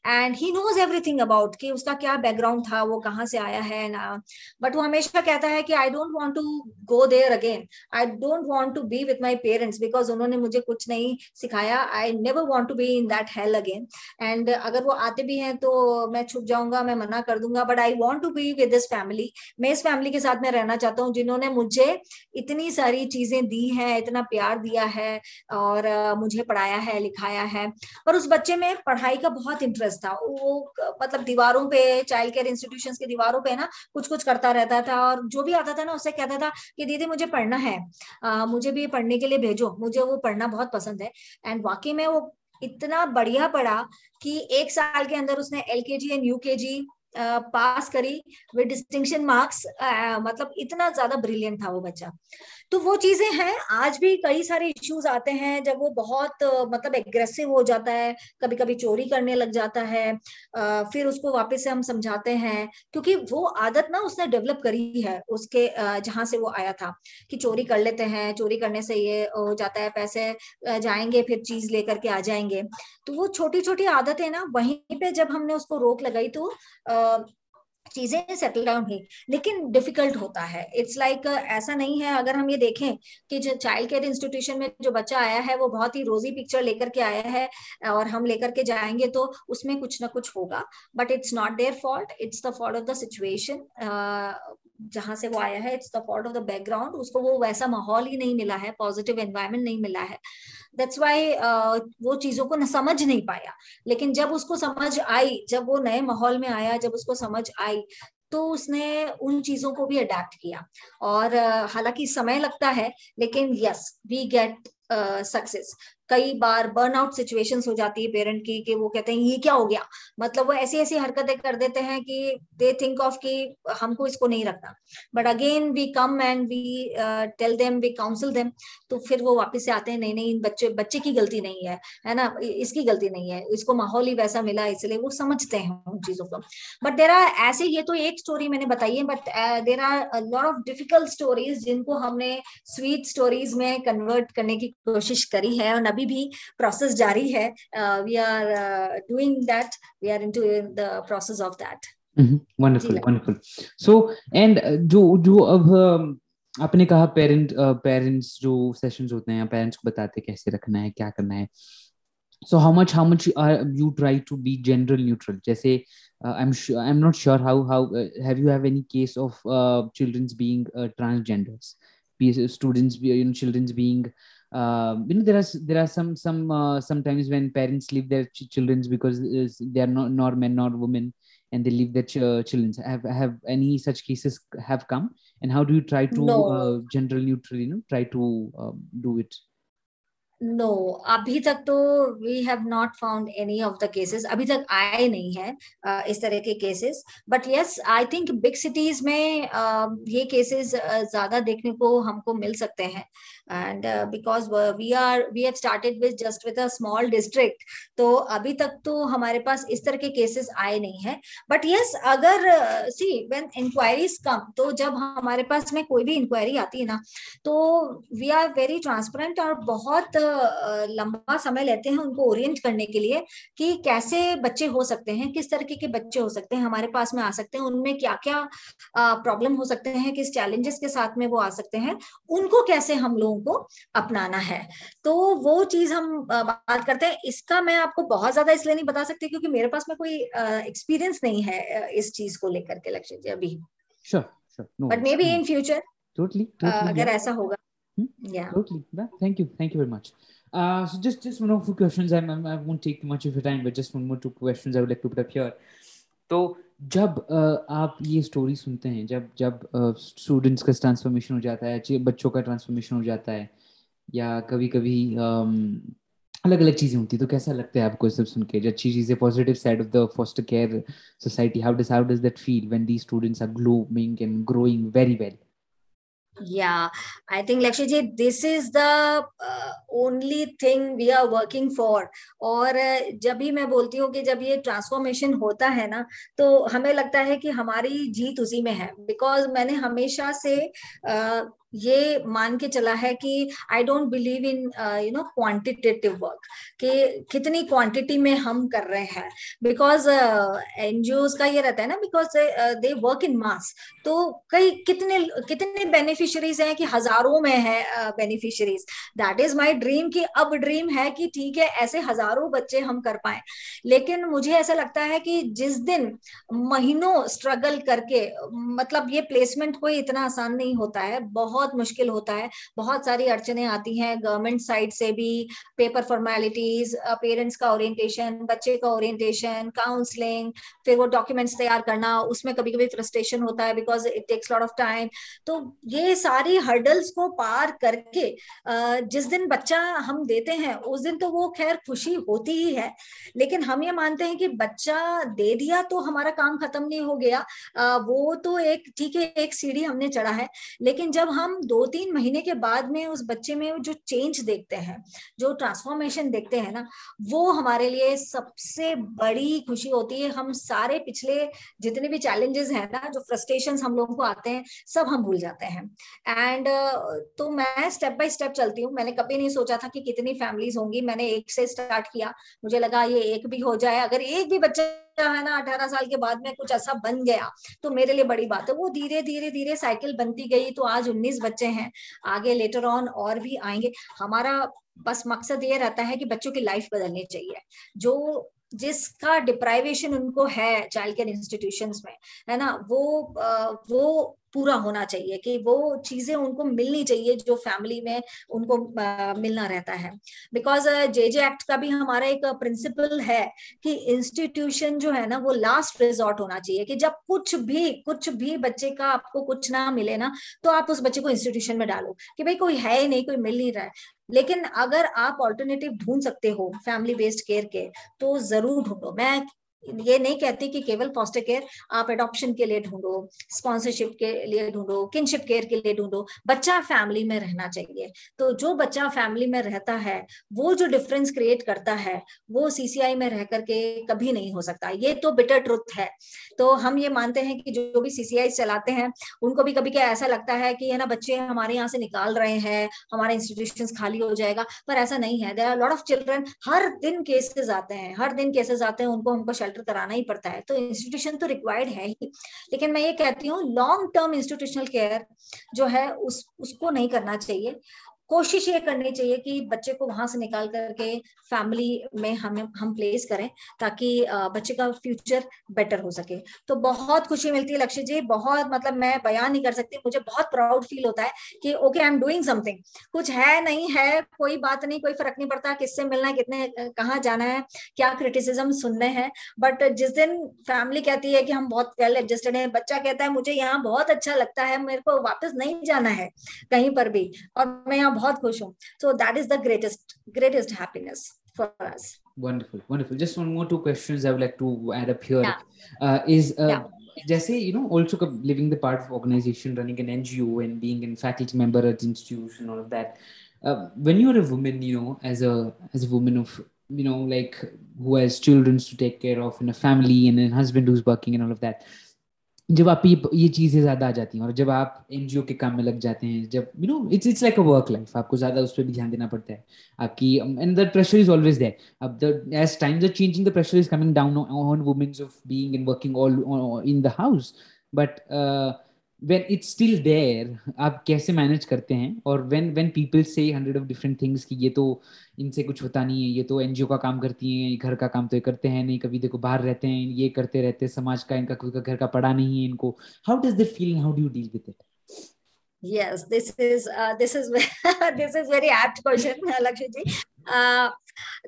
And he knows everything about कि उसका क्या बैकग्राउंड था वो कहाँ से आया है ना। बट वो हमेशा कहता है कि I don't want to go there again I don't want to be with my parents because उन्होंने मुझे कुछ नहीं सिखाया. I never want to be in that hell again and अगर वो आते भी हैं तो मैं छुप जाऊँगा, मैं मना कर दूँगा. But I want to be with this family मैं इस फैमिली के साथ में रहना चाहता हूँ जिन्होंने मुझे इतनी सारी चीज़ें दी है, इतना प्यार दिया है और मुझे पढ़ाया है, लिखाया है. और उस बच्चे में पढ़ाई का बहुत इंटरेस्ट था. वो मतलब दीवारों पे चाइल्ड केयर इंस्टीट्यूशन की दीवारों पे ना कुछ कुछ करता रहता था और जो भी आता था ना उससे कहता था कि दीदी मुझे पढ़ना है। आ, मुझे भी पढ़ने के लिए भेजो। मुझे वो पढ़ना बहुत पसंद है। एंड वाकई में वो इतना बढ़िया पढ़ा कि एक साल के अंदर उसने एल के जी एंड यू के जी पास करी विद डिस्टिंक्शन मार्क्स मतलब इतना ज़्यादा ब्रिलियंट था वो बच्चा। तो वो चीज़ें हैं, आज भी कई सारे इश्यूज़ आते हैं, जब वो बहुत मतलब एग्रेसिव हो जाता है कभी कभी चोरी करने लग जाता है फिर उसको वापस से हम समझाते हैं, क्योंकि वो आदत ना उसने डेवलप करी है, उसके जहाँ से वो आया था, कि चोरी कर लेते हैं, चोरी करने से ये हो जाता है, पैसे जाएँगे, फिर चीज़ लेकर के आ जाएँगे। तो वो छोटी छोटी आदतें ना, वहीं पे जब हमने उसको रोक लगाई तो चीज़ें सेटल डाउन हुई लेकिन डिफ़िकल्ट होता है। इट्स लाइक like, ऐसा नहीं है अगर हम ये देखें कि जो चाइल्ड केयर इंस्टीट्यूशन में जो बच्चा आया है वो बहुत ही रोजी पिक्चर लेकर के आया है और हम लेकर के जाएँगे तो उसमें कुछ ना कुछ होगा। But it's not their fault it's the fault of the situation जहाँ से वो आया है it's the fault of the background उसको वो वैसा माहौल ही नहीं मिला है पॉजिटिव एनवायरमेंट नहीं मिला है। दैट्स वाई uh, वो चीज़ों को समझ नहीं पाया। लेकिन जब उसको समझ आई जब वो नए माहौल में आया जब उसको समझ आई तो उसने उन चीज़ों को भी अडेप्ट किया। और uh, हालाँकि समय लगता है लेकिन यस वी गेट सक्सेस कई बार बर्नआउट सिचुएशंस हो जाती है पेरेंट की कि वो कहते हैं, ये क्या हो गया? मतलब वो ऐसी ऐसी हरकतें कर देते हैं कि दे थिंक ऑफ़ कि हमको इसको नहीं रखना। But again we come and we tell them we counsel them तो फिर वो वापस से आते हैं, नहीं नहीं बच्चे बच्चे की गलती नहीं है। है ना? इसकी गलती नहीं है। इसको माहौल ही वैसा मिला, इसलिए वो समझते हैं उन चीज़ों को। बट देर आर ऐसे, ये तो एक स्टोरी मैंने बताई है but there are lot of difficult stories जिनको हमने स्वीट स्टोरीज में कन्वर्ट करने की कोशिश करी है और अभी अभी भी प्रोसेस जारी है we are doing that we are into the process of that wonderful wonderful so and जो जो अब uh, आपने कहा पेरेंट पेरेंट्स uh, जो सेशंस होते हैं पेरेंट्स को बताते कैसे रखना है क्या करना है so how much how much are you try to be gender neutral जैसे uh, i'm sure i'm not sure how how uh, have you have any case of uh, children's being uh, transgenders students you know children's being uh, you know there are there are some some uh, sometimes when parents leave their ch- children because they are not nor men nor women and they leave their ch- children have have any such cases have come and how do you try to no. uh, gender neutral you know try to um, do it no no, अभी तक तो we have not found any of the cases अभी तक आए नहीं है uh, इस तरह के cases but yes I think big cities में uh, ये केसेस uh, ज्यादा देखने को हमको मिल सकते हैं And because we are we have started with just with a small district तो अभी तक तो हमारे पास इस तरह के केसेस आए नहीं है। बट यस अगर सी व्हेन इंक्वायरीज कम तो जब हमारे पास में कोई भी इंक्वायरी आती है ना तो वी आर वेरी ट्रांसपेरेंट और बहुत uh, लंबा समय लेते हैं उनको ओरिएंट करने के लिए कि कैसे बच्चे हो सकते हैं किस तरीके के बच्चे हो सकते हैं हमारे पास में आ सकते हैं उनमें क्या क्या प्रॉब्लम हो सकते हैं किस चैलेंजेस के साथ में वो आ सकते हैं उनको कैसे हम लोगों को अपनाना है तो वो चीज़ हम बात करते हैं इसका मैं आपको बहुत ज़्यादा इसलिए नहीं बता सकती क्योंकि मेरे पास में कोई एक्सपीरियंस नहीं है इस चीज़ को लेकर के लक्ष्य जी अभी but may be in future अगर ऐसा होगा Hmm? Yeah. Totally. Yeah. Thank you. Thank you very much. Uh, so just just one or two questions. I'm, I'm, I won't take much of your time, but just one more two questions I would like to put up here. तो जब आप ये story सुनते हैं, जब जब students का transformation हो जाता है बच्चों का ट्रांसफॉर्मेशन हो जाता है, या कभी कभी अलग अलग चीज़ें होती है तो कैसा लगता है आपको सब सुन के? जो अच्छी चीज़ें positive side of the foster care society how does how does that feel when the students are glowing and growing very well yeah i think lakshya ji this is the uh, only thing we are working for और uh, जब भी मैं बोलती हूँ कि जब ये transformation होता है ना तो हमें लगता है कि हमारी जीत उसी में है बिकॉज़ मैंने हमेशा से uh, ये मान के चला है कि I don't believe in you know quantitative work कि कितनी क्वांटिटी में हम कर रहे हैं। बिकॉज़ एनजीओ का ये रहता है ना बिकॉज़ दे वर्क इन मास तो कई कितने कितने बेनिफिशरीज हैं कि हज़ारों में है beneficiaries that is my dream कि अब ड्रीम है कि ठीक है, ऐसे हज़ारों बच्चे हम कर पाए। लेकिन मुझे ऐसा लगता है कि जिस दिन महीनों स्ट्रगल करके मतलब ये प्लेसमेंट कोई इतना आसान नहीं होता है, बहुत बहुत मुश्किल होता है। बहुत सारी अड़चने आती हैं गवर्नमेंट साइड से भी पेपर फॉर्मेलिटीज पेरेंट्स का ओरिएंटेशन बच्चे का ओरिएंटेशन काउंसलिंग फिर वो डॉक्यूमेंट्स तैयार करना, उसमें कभी कभी फ्रस्ट्रेशन होता है because it takes lot of time तो ये सारी हर्डल्स को पार करके जिस दिन बच्चा हम देते हैं, उस दिन तो वो खैर खुशी होती ही है। लेकिन हम ये मानते हैं कि बच्चा दे दिया तो हमारा काम खत्म नहीं हो गया। वो तो एक, ठीक है, एक सीढ़ी हमने चढ़ा है। लेकिन जब हम दो तीन महीने के बाद में उस बच्चे में जो चेंज देखते हैं, जो ट्रांसफॉर्मेशन देखते हैं ना, वो हमारे लिए सबसे बड़ी खुशी होती है। हम सारे पिछले जितने भी चैलेंजेस हैं ना, जो फ्रस्ट्रेशन हम लोगों को आते हैं, सब हम भूल जाते हैं। एंड तो मैं स्टेप बाय स्टेप चलती हूँ। मैंने कभी नहीं सोचा था कि कितनी फैमिलीज़ होंगी। मैंने एक से स्टार्ट किया। मुझे लगा ये एक भी हो जाए। अगर एक भी बच्चा है ना, अठारह साल के बाद में कुछ ऐसा बन गया तो मेरे लिए बड़ी बात है। वो धीरे धीरे धीरे साइकिल बनती गई तो आज उन्नीस बच्चे हैं। आगे लेटर ऑन और भी आएँगे। हमारा बस मकसद ये रहता है कि बच्चों की लाइफ बदलनी चाहिए। जो जिसका डिप्राइवेशन उनको है चाइल्ड केयर इंस्टीट्यूशन में, है ना? वो वो पूरा होना चाहिए कि वो चीज़ें उनको मिलनी चाहिए जो फैमिली में उनको मिलना रहता है। बिकॉज़ जे जे एक्ट का भी हमारा एक प्रिंसिपल है कि इंस्टीट्यूशन जो है ना, वो लास्ट रिजॉर्ट होना चाहिए कि जब कुछ भी कुछ भी बच्चे का आपको कुछ ना मिले ना तो आप उस बच्चे को इंस्टीट्यूशन में डालो कि भाई कोई है ही नहीं, कोई मिल नहीं रहा है। लेकिन अगर आप ऑल्टरनेटिव ढूंढ सकते हो फैमिली बेस्ड केयर के तो ज़रूर ढूंढो। मैं ये नहीं कहती कि केवल फॉस्टर केयर आप एडॉप्शन के लिए ढूंढो स्पॉन्सरशिप के लिए ढूंढो किनशिप केयर के लिए ढूंढो, बच्चा फैमिली में रहना चाहिए। तो जो बच्चा फैमिली में रहता है, वो जो डिफरेंस क्रिएट करता है, वो सीसीआई में रह करके कभी नहीं हो सकता। ये तो बिटर ट्रुथ है। तो हम ये मानते हैं कि जो भी सीसीआई चलाते हैं, उनको भी कभी क्या ऐसा लगता है कि, है ना, बच्चे हमारे यहाँ से निकाल रहे हैं, हमारे इंस्टीट्यूशन खाली हो जाएगा, पर ऐसा नहीं है। There are lot of children हर दिन केसेस आते हैं, हर दिन केसेस आते हैं, उनको हमको शेल्टर कराना ही पड़ता है तो इंस्टीट्यूशन तो रिक्वायर्ड है ही। लेकिन मैं ये कहती हूँ लॉन्ग टर्म इंस्टीट्यूशनल केयर जो है, उस, उसको नहीं करना चाहिए। कोशिश ये करनी चाहिए कि बच्चे को वहाँ से निकाल करके फैमिली में हम हम प्लेस करें ताकि बच्चे का फ्यूचर बेटर हो सके। तो बहुत खुशी मिलती है लक्ष्य जी, बहुत मतलब मैं बयान नहीं कर सकती, मुझे बहुत प्राउड फील होता है कि okay I am doing something कुछ है नहीं है, कोई बात नहीं, कोई फ़र्क नहीं पड़ता, किससे मिलना है, कितने कहाँ जाना है, क्या क्रिटिसिज्म सुनने हैं। बट जिस दिन फैमिली कहती है कि हम बहुत वेल एडजस्टेड है, बच्चा कहता है, मुझे यहाँ बहुत अच्छा लगता है, मेरे को वापस नहीं जाना है कहीं पर भी। और मैं यहाँ बहुत खुश हूँ so that is the greatest greatest happiness for us wonderful wonderful just one more two questions i would like to add up here yeah. uh, is uh, yeah. जैसे you know also living the part of organization running an ngo and being a faculty member at institution all of that uh, when you're a woman you know as a as a woman of you know like who has children to take care of in a family and a husband who's working and all of that जब आप ये ये चीज़ें ज़्यादा आ जाती हैं और जब आप एनजीओ के काम में लग जाते हैं, जब you know it's it's like a work life आपको ज़्यादा उस पर भी ध्यान देना पड़ता है। आपकी and the pressure is always there अब the age times are changing the pressure is coming down on womens of being and working all in the house but when it's still there आप कैसे manage करते हैं? और when when people say hundred of different things कि ये तो इनसे कुछ होता नहीं है ये तो एनजीओ का काम करती हैं घर का काम तो ये करते हैं नहीं कभी देखो बाहर रहते हैं ये करते रहते हैं समाज का इनका खुद का घर का पड़ा नहीं है इनको। How does that feeling how do you deal with it yes this is uh, this is this is very apt question lakshmi ji. Uh,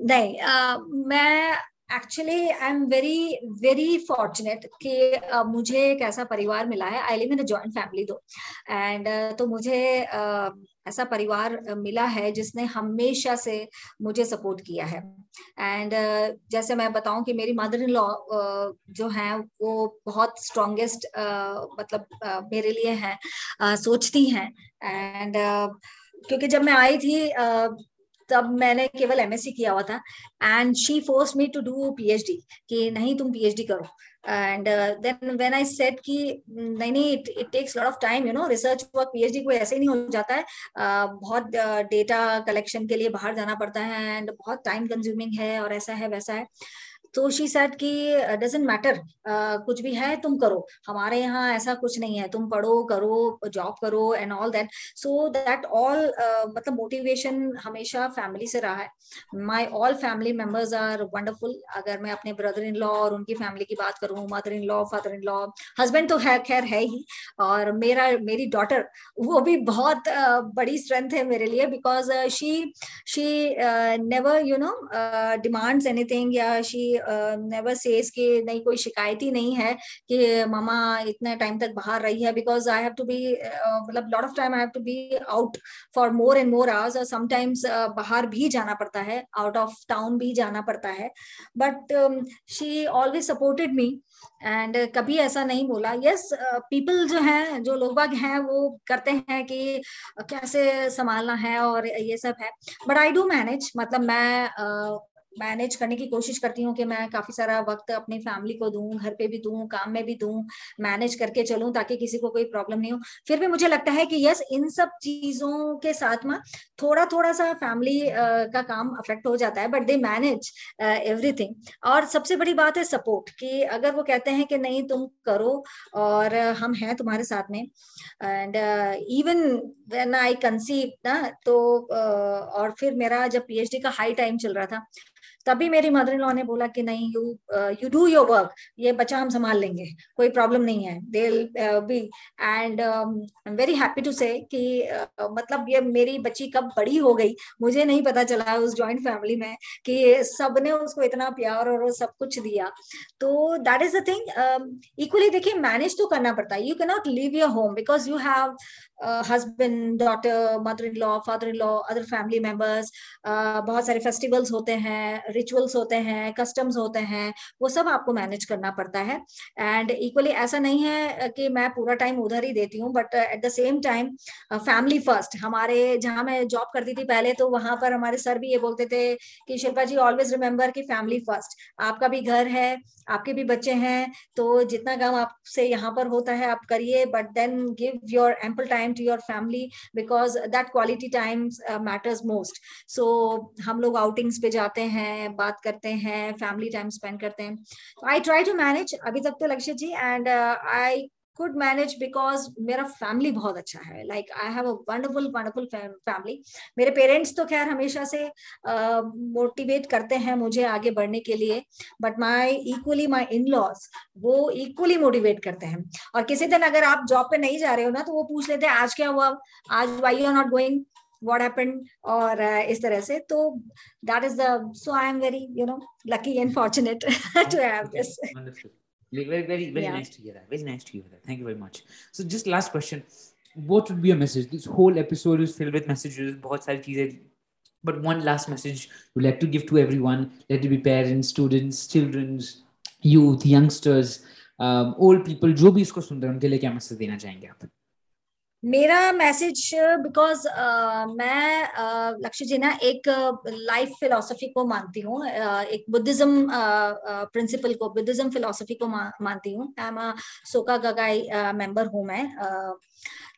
नहीं uh, मैं actually I am very very fortunate कि uh, मुझे एक ऐसा परिवार मिला है। I live in joint family दो एंड uh, तो मुझे uh, ऐसा परिवार मिला है जिसने हमेशा से मुझे सपोर्ट किया है। एंड uh, जैसे मैं बताऊँ कि मेरी मदर इन लॉ जो है वो बहुत स्ट्रॉन्गेस्ट uh, मतलब uh, मेरे लिए हैं uh, सोचती हैं। एंड uh, क्योंकि जब मैं आई थी uh, तब मैंने केवल एमएससी किया हुआ था। And she force me to do PhD कि नहीं तुम पीएचडी करो। And then when I said कि नहीं नहीं it it takes lot of time you know research work PhD को ऐसे ही नहीं हो जाता है। Uh, बहुत डेटा uh, कलेक्शन के लिए बाहर जाना पड़ता है एंड बहुत टाइम कंज्यूमिंग है और ऐसा है वैसा है। तो शी सेट कि डजेंट मैटर कुछ भी है तुम करो। हमारे यहाँ ऐसा कुछ नहीं है। तुम पढ़ो करो जॉब करो and all that so that all मतलब मोटिवेशन हमेशा फैमिली से रहा है। My all family members are wonderful अगर मैं अपने ब्रदर इन लॉ और उनकी फैमिली की बात करूँ mother in law father in law husband तो है खैर है ही। और मेरा मेरी डॉटर वो भी बहुत uh, बड़ी स्ट्रेंथ है मेरे लिए because she she never you know demands anything या शी नेवर सेज कि नहीं कोई शिकायत ही नहीं है कि मामा इतने टाइम तक बाहर रही है because I have to be मतलब lot of time I have to be out for more and more hours और समटाइम्स बाहर भी जाना पड़ता है आउट ऑफ़ टाउन भी जाना पड़ता है। But she always supported me and कभी ऐसा नहीं बोला। यस पीपल जो है जो लोग बाग हैं वो करते हैं कि कैसे संभालना है और ये सब है। बट आई डू मैनेज मतलब मैं uh, मैनेज करने की कोशिश करती हूँ कि मैं काफ़ी सारा वक्त अपनी फैमिली को दूँ घर पे भी दूँ काम में भी दूँ मैनेज करके चलूँ ताकि किसी को कोई प्रॉब्लम नहीं हो। फिर भी मुझे लगता है कि यस इन सब चीज़ों के साथ में थोड़ा थोड़ा सा फैमिली का काम अफेक्ट हो जाता है बट दे मैनेज एवरीथिंग और सबसे बड़ी बात है सपोर्ट कि अगर वो कहते हैं कि नहीं तुम करो और हम हैं तुम्हारे साथ में and even when I conceive ना तो uh, और फिर मेरा जब पीएचडी का हाई टाइम चल रहा था तभी मेरी मदर इन लॉ ने बोला कि नहीं you you do your work ये बच्चा हम संभाल लेंगे कोई प्रॉब्लम नहीं है. They be and very happy to say कि uh, मतलब ये मेरी बच्ची कब बड़ी हो गई मुझे नहीं पता चला उस जॉइंट फैमिली में कि सबने उसको इतना प्यार और सब कुछ दिया. तो that is the thing equally देखिए मैनेज तो करना पड़ता है. You can not leave your home because you have husband daughter mother in law father in law other family members बहुत सारे फेस्टिवल्स होते हैं रिचुअल्स होते हैं कस्टम्स होते हैं, वो सब आपको मैनेज करना पड़ता है। एंड इक्वली ऐसा नहीं है कि मैं पूरा टाइम उधर ही देती हूँ but at the same time family first हमारे, जहाँ मैं जॉब करती थी पहले तो वहाँ पर हमारे सर भी ये बोलते थे कि, शिल्पा जी ऑलवेज रिमेम्बर कि फैमिली फ़र्स्ट आपका भी घर है, आपके भी बच्चे हैं तो जितना काम आपसे यहाँ पर होता है, आप करिए but then give your ample time to your family because that quality time matters most so हम लोग आउटिंग्स पे जाते हैं, बात करते हैं फैमिली टाइम स्पेंड करते हैं। आई ट्राई टू मैनेज अभी तक तो Lakshya ji and I could manage because मेरा फैमिली बहुत अच्छा है। Like I have a wonderful wonderful family मेरे पेरेंट्स तो खैर हमेशा से मोटिवेट uh, करते हैं मुझे आगे बढ़ने के लिए but my equally my in laws वो इक्वली मोटिवेट करते हैं। और किसी दिन अगर आप जॉब पे नहीं जा रहे हो ना तो वो पूछ लेते हैं आज क्या हुआ? आज why you are not going what happened? or uh, is तरह से। तो that is the so I am very you know lucky and fortunate to have this. Very very very yeah. nice to hear that. Very nice to hear that. Thank you very much. So just last question. What would be a message? This whole episode is filled with messages. बहुत सारी चीज़ें but one last message you'd like to give to everyone let it be parents students children's youth youngsters um, old people जो भी इसको सुन रहे हैं उनके लिए क्या मैसेज देना चाहेंगे आप मेरा मैसेज बिकॉज़ uh, मैं uh, लक्ष्य जी ना एक लाइफ uh, फिलोसफी को मानती हूँ uh, एक बुद्धिज्म प्रिंसिपल uh, uh, को बुद्धिज्म फिलोसफी को मा, मानती हूँ। आई सोका गगाई मेंबर हूँ मैं uh,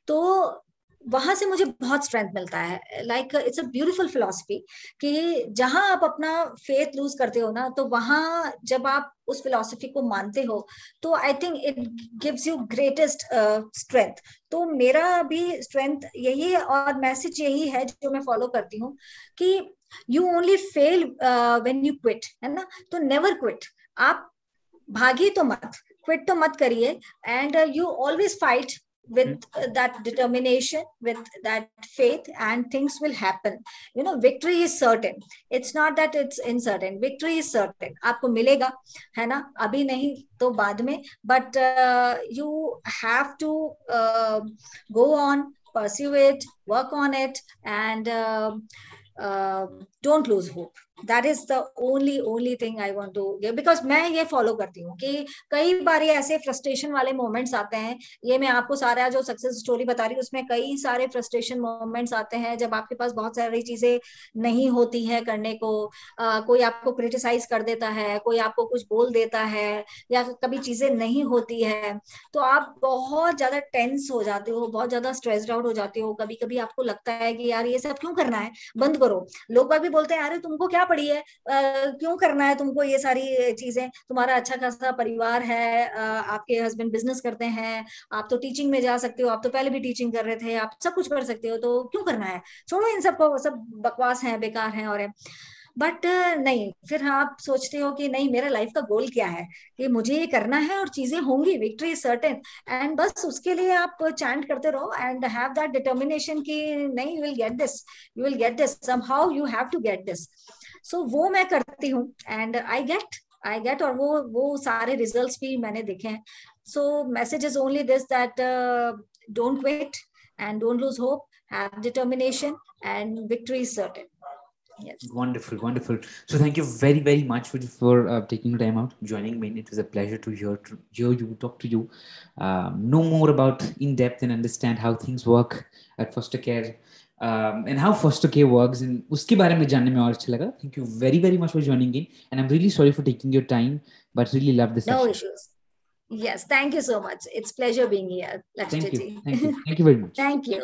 तो वहाँ से मुझे बहुत स्ट्रेंथ मिलता है। Like it's a beautiful philosophy कि जहाँ आप अपना फेथ लूज करते हो ना तो वहाँ जब आप उस फिलोसफी को मानते हो तो I think it gives you greatest strength तो मेरा भी स्ट्रेंथ यही है और मैसेज यही है जो मैं फॉलो करती हूँ कि you only fail when you quit है ना? तो नेवर क्विट आप भागी तो मत क्विट तो मत करिए। And you always fight with hmm. uh, that determination with that faith and things will happen. You know victory is certain. It's not that it's uncertain. Victory is certain. aapko milega hai na abhi nahi to baad mein but uh, you have to uh, go on pursue it work on it and uh, uh don't lose hope. That is the only only thing I want to because मैं ये follow करती हूँ कि कई बार ऐसे frustration वाले moments आते हैं। ये मैं आपको सारा जो सक्सेस स्टोरी बता रही हूँ उसमें कई सारे फ्रस्ट्रेशन मोमेंट्स आते हैं जब आपके पास बहुत सारी चीज़ें नहीं होती है करने को। आ, कोई आपको क्रिटिसाइज कर देता है कोई आपको कुछ बोल देता है या कभी चीज़ें नहीं होती है तो आप बहुत ज़्यादा टेंस हो जाते हो बहुत ज़्यादा स्ट्रेस्ड आउट हो जाते हो। कभी कभी आपको लगता है कि यार ये सब क्यों करना है? बंद करो। लोग भी बोलते हैं अरे तुमको क्या पड़ी है। क्यों करना है तुमको ये सारी चीज़ें? तुम्हारा अच्छा खासा परिवार है आपके हस्बैंड बिज़नेस करते हैं, आप तो टीचिंग में जा सकते हो, आप तो पहले भी टीचिंग कर रहे थे, आप सब कुछ कर सकते हो तो क्यों करना है? छोड़ो इन सबको सब बकवास है, बेकार है और है। बट नहीं, फिर आप सोचते हो कि नहीं, मेरा लाइफ का गोल क्या है? कि मुझे ये करना है और चीज़ें होंगी विक्ट्री इज़ सर्टेन एंड बस उसके लिए आप चैंट करते रहो एंड हैव दैट डिटर्मिनेशन कि नहीं you will get this you will get this somehow you have to get this so वो मैं करती हूँ and I get I get और वो वो सारे रिजल्ट्स भी मैंने देखे हैं so message is only this that don't wait and don't lose hope determination and victory is certain Yes. Wonderful, wonderful. So thank you very, very much for, for uh, taking the time out, joining me. It was a pleasure to hear to hear you talk to you, um, know more about in depth and understand how things work at foster care and how first के work इन उसके बारे में जानने में और अच्छा लगा thank you very very much for joining in and I am really sorry for taking your time but really love this Yes, thank you so much. It's pleasure being here. Thank you. thank you. Thank you very much. Thank you.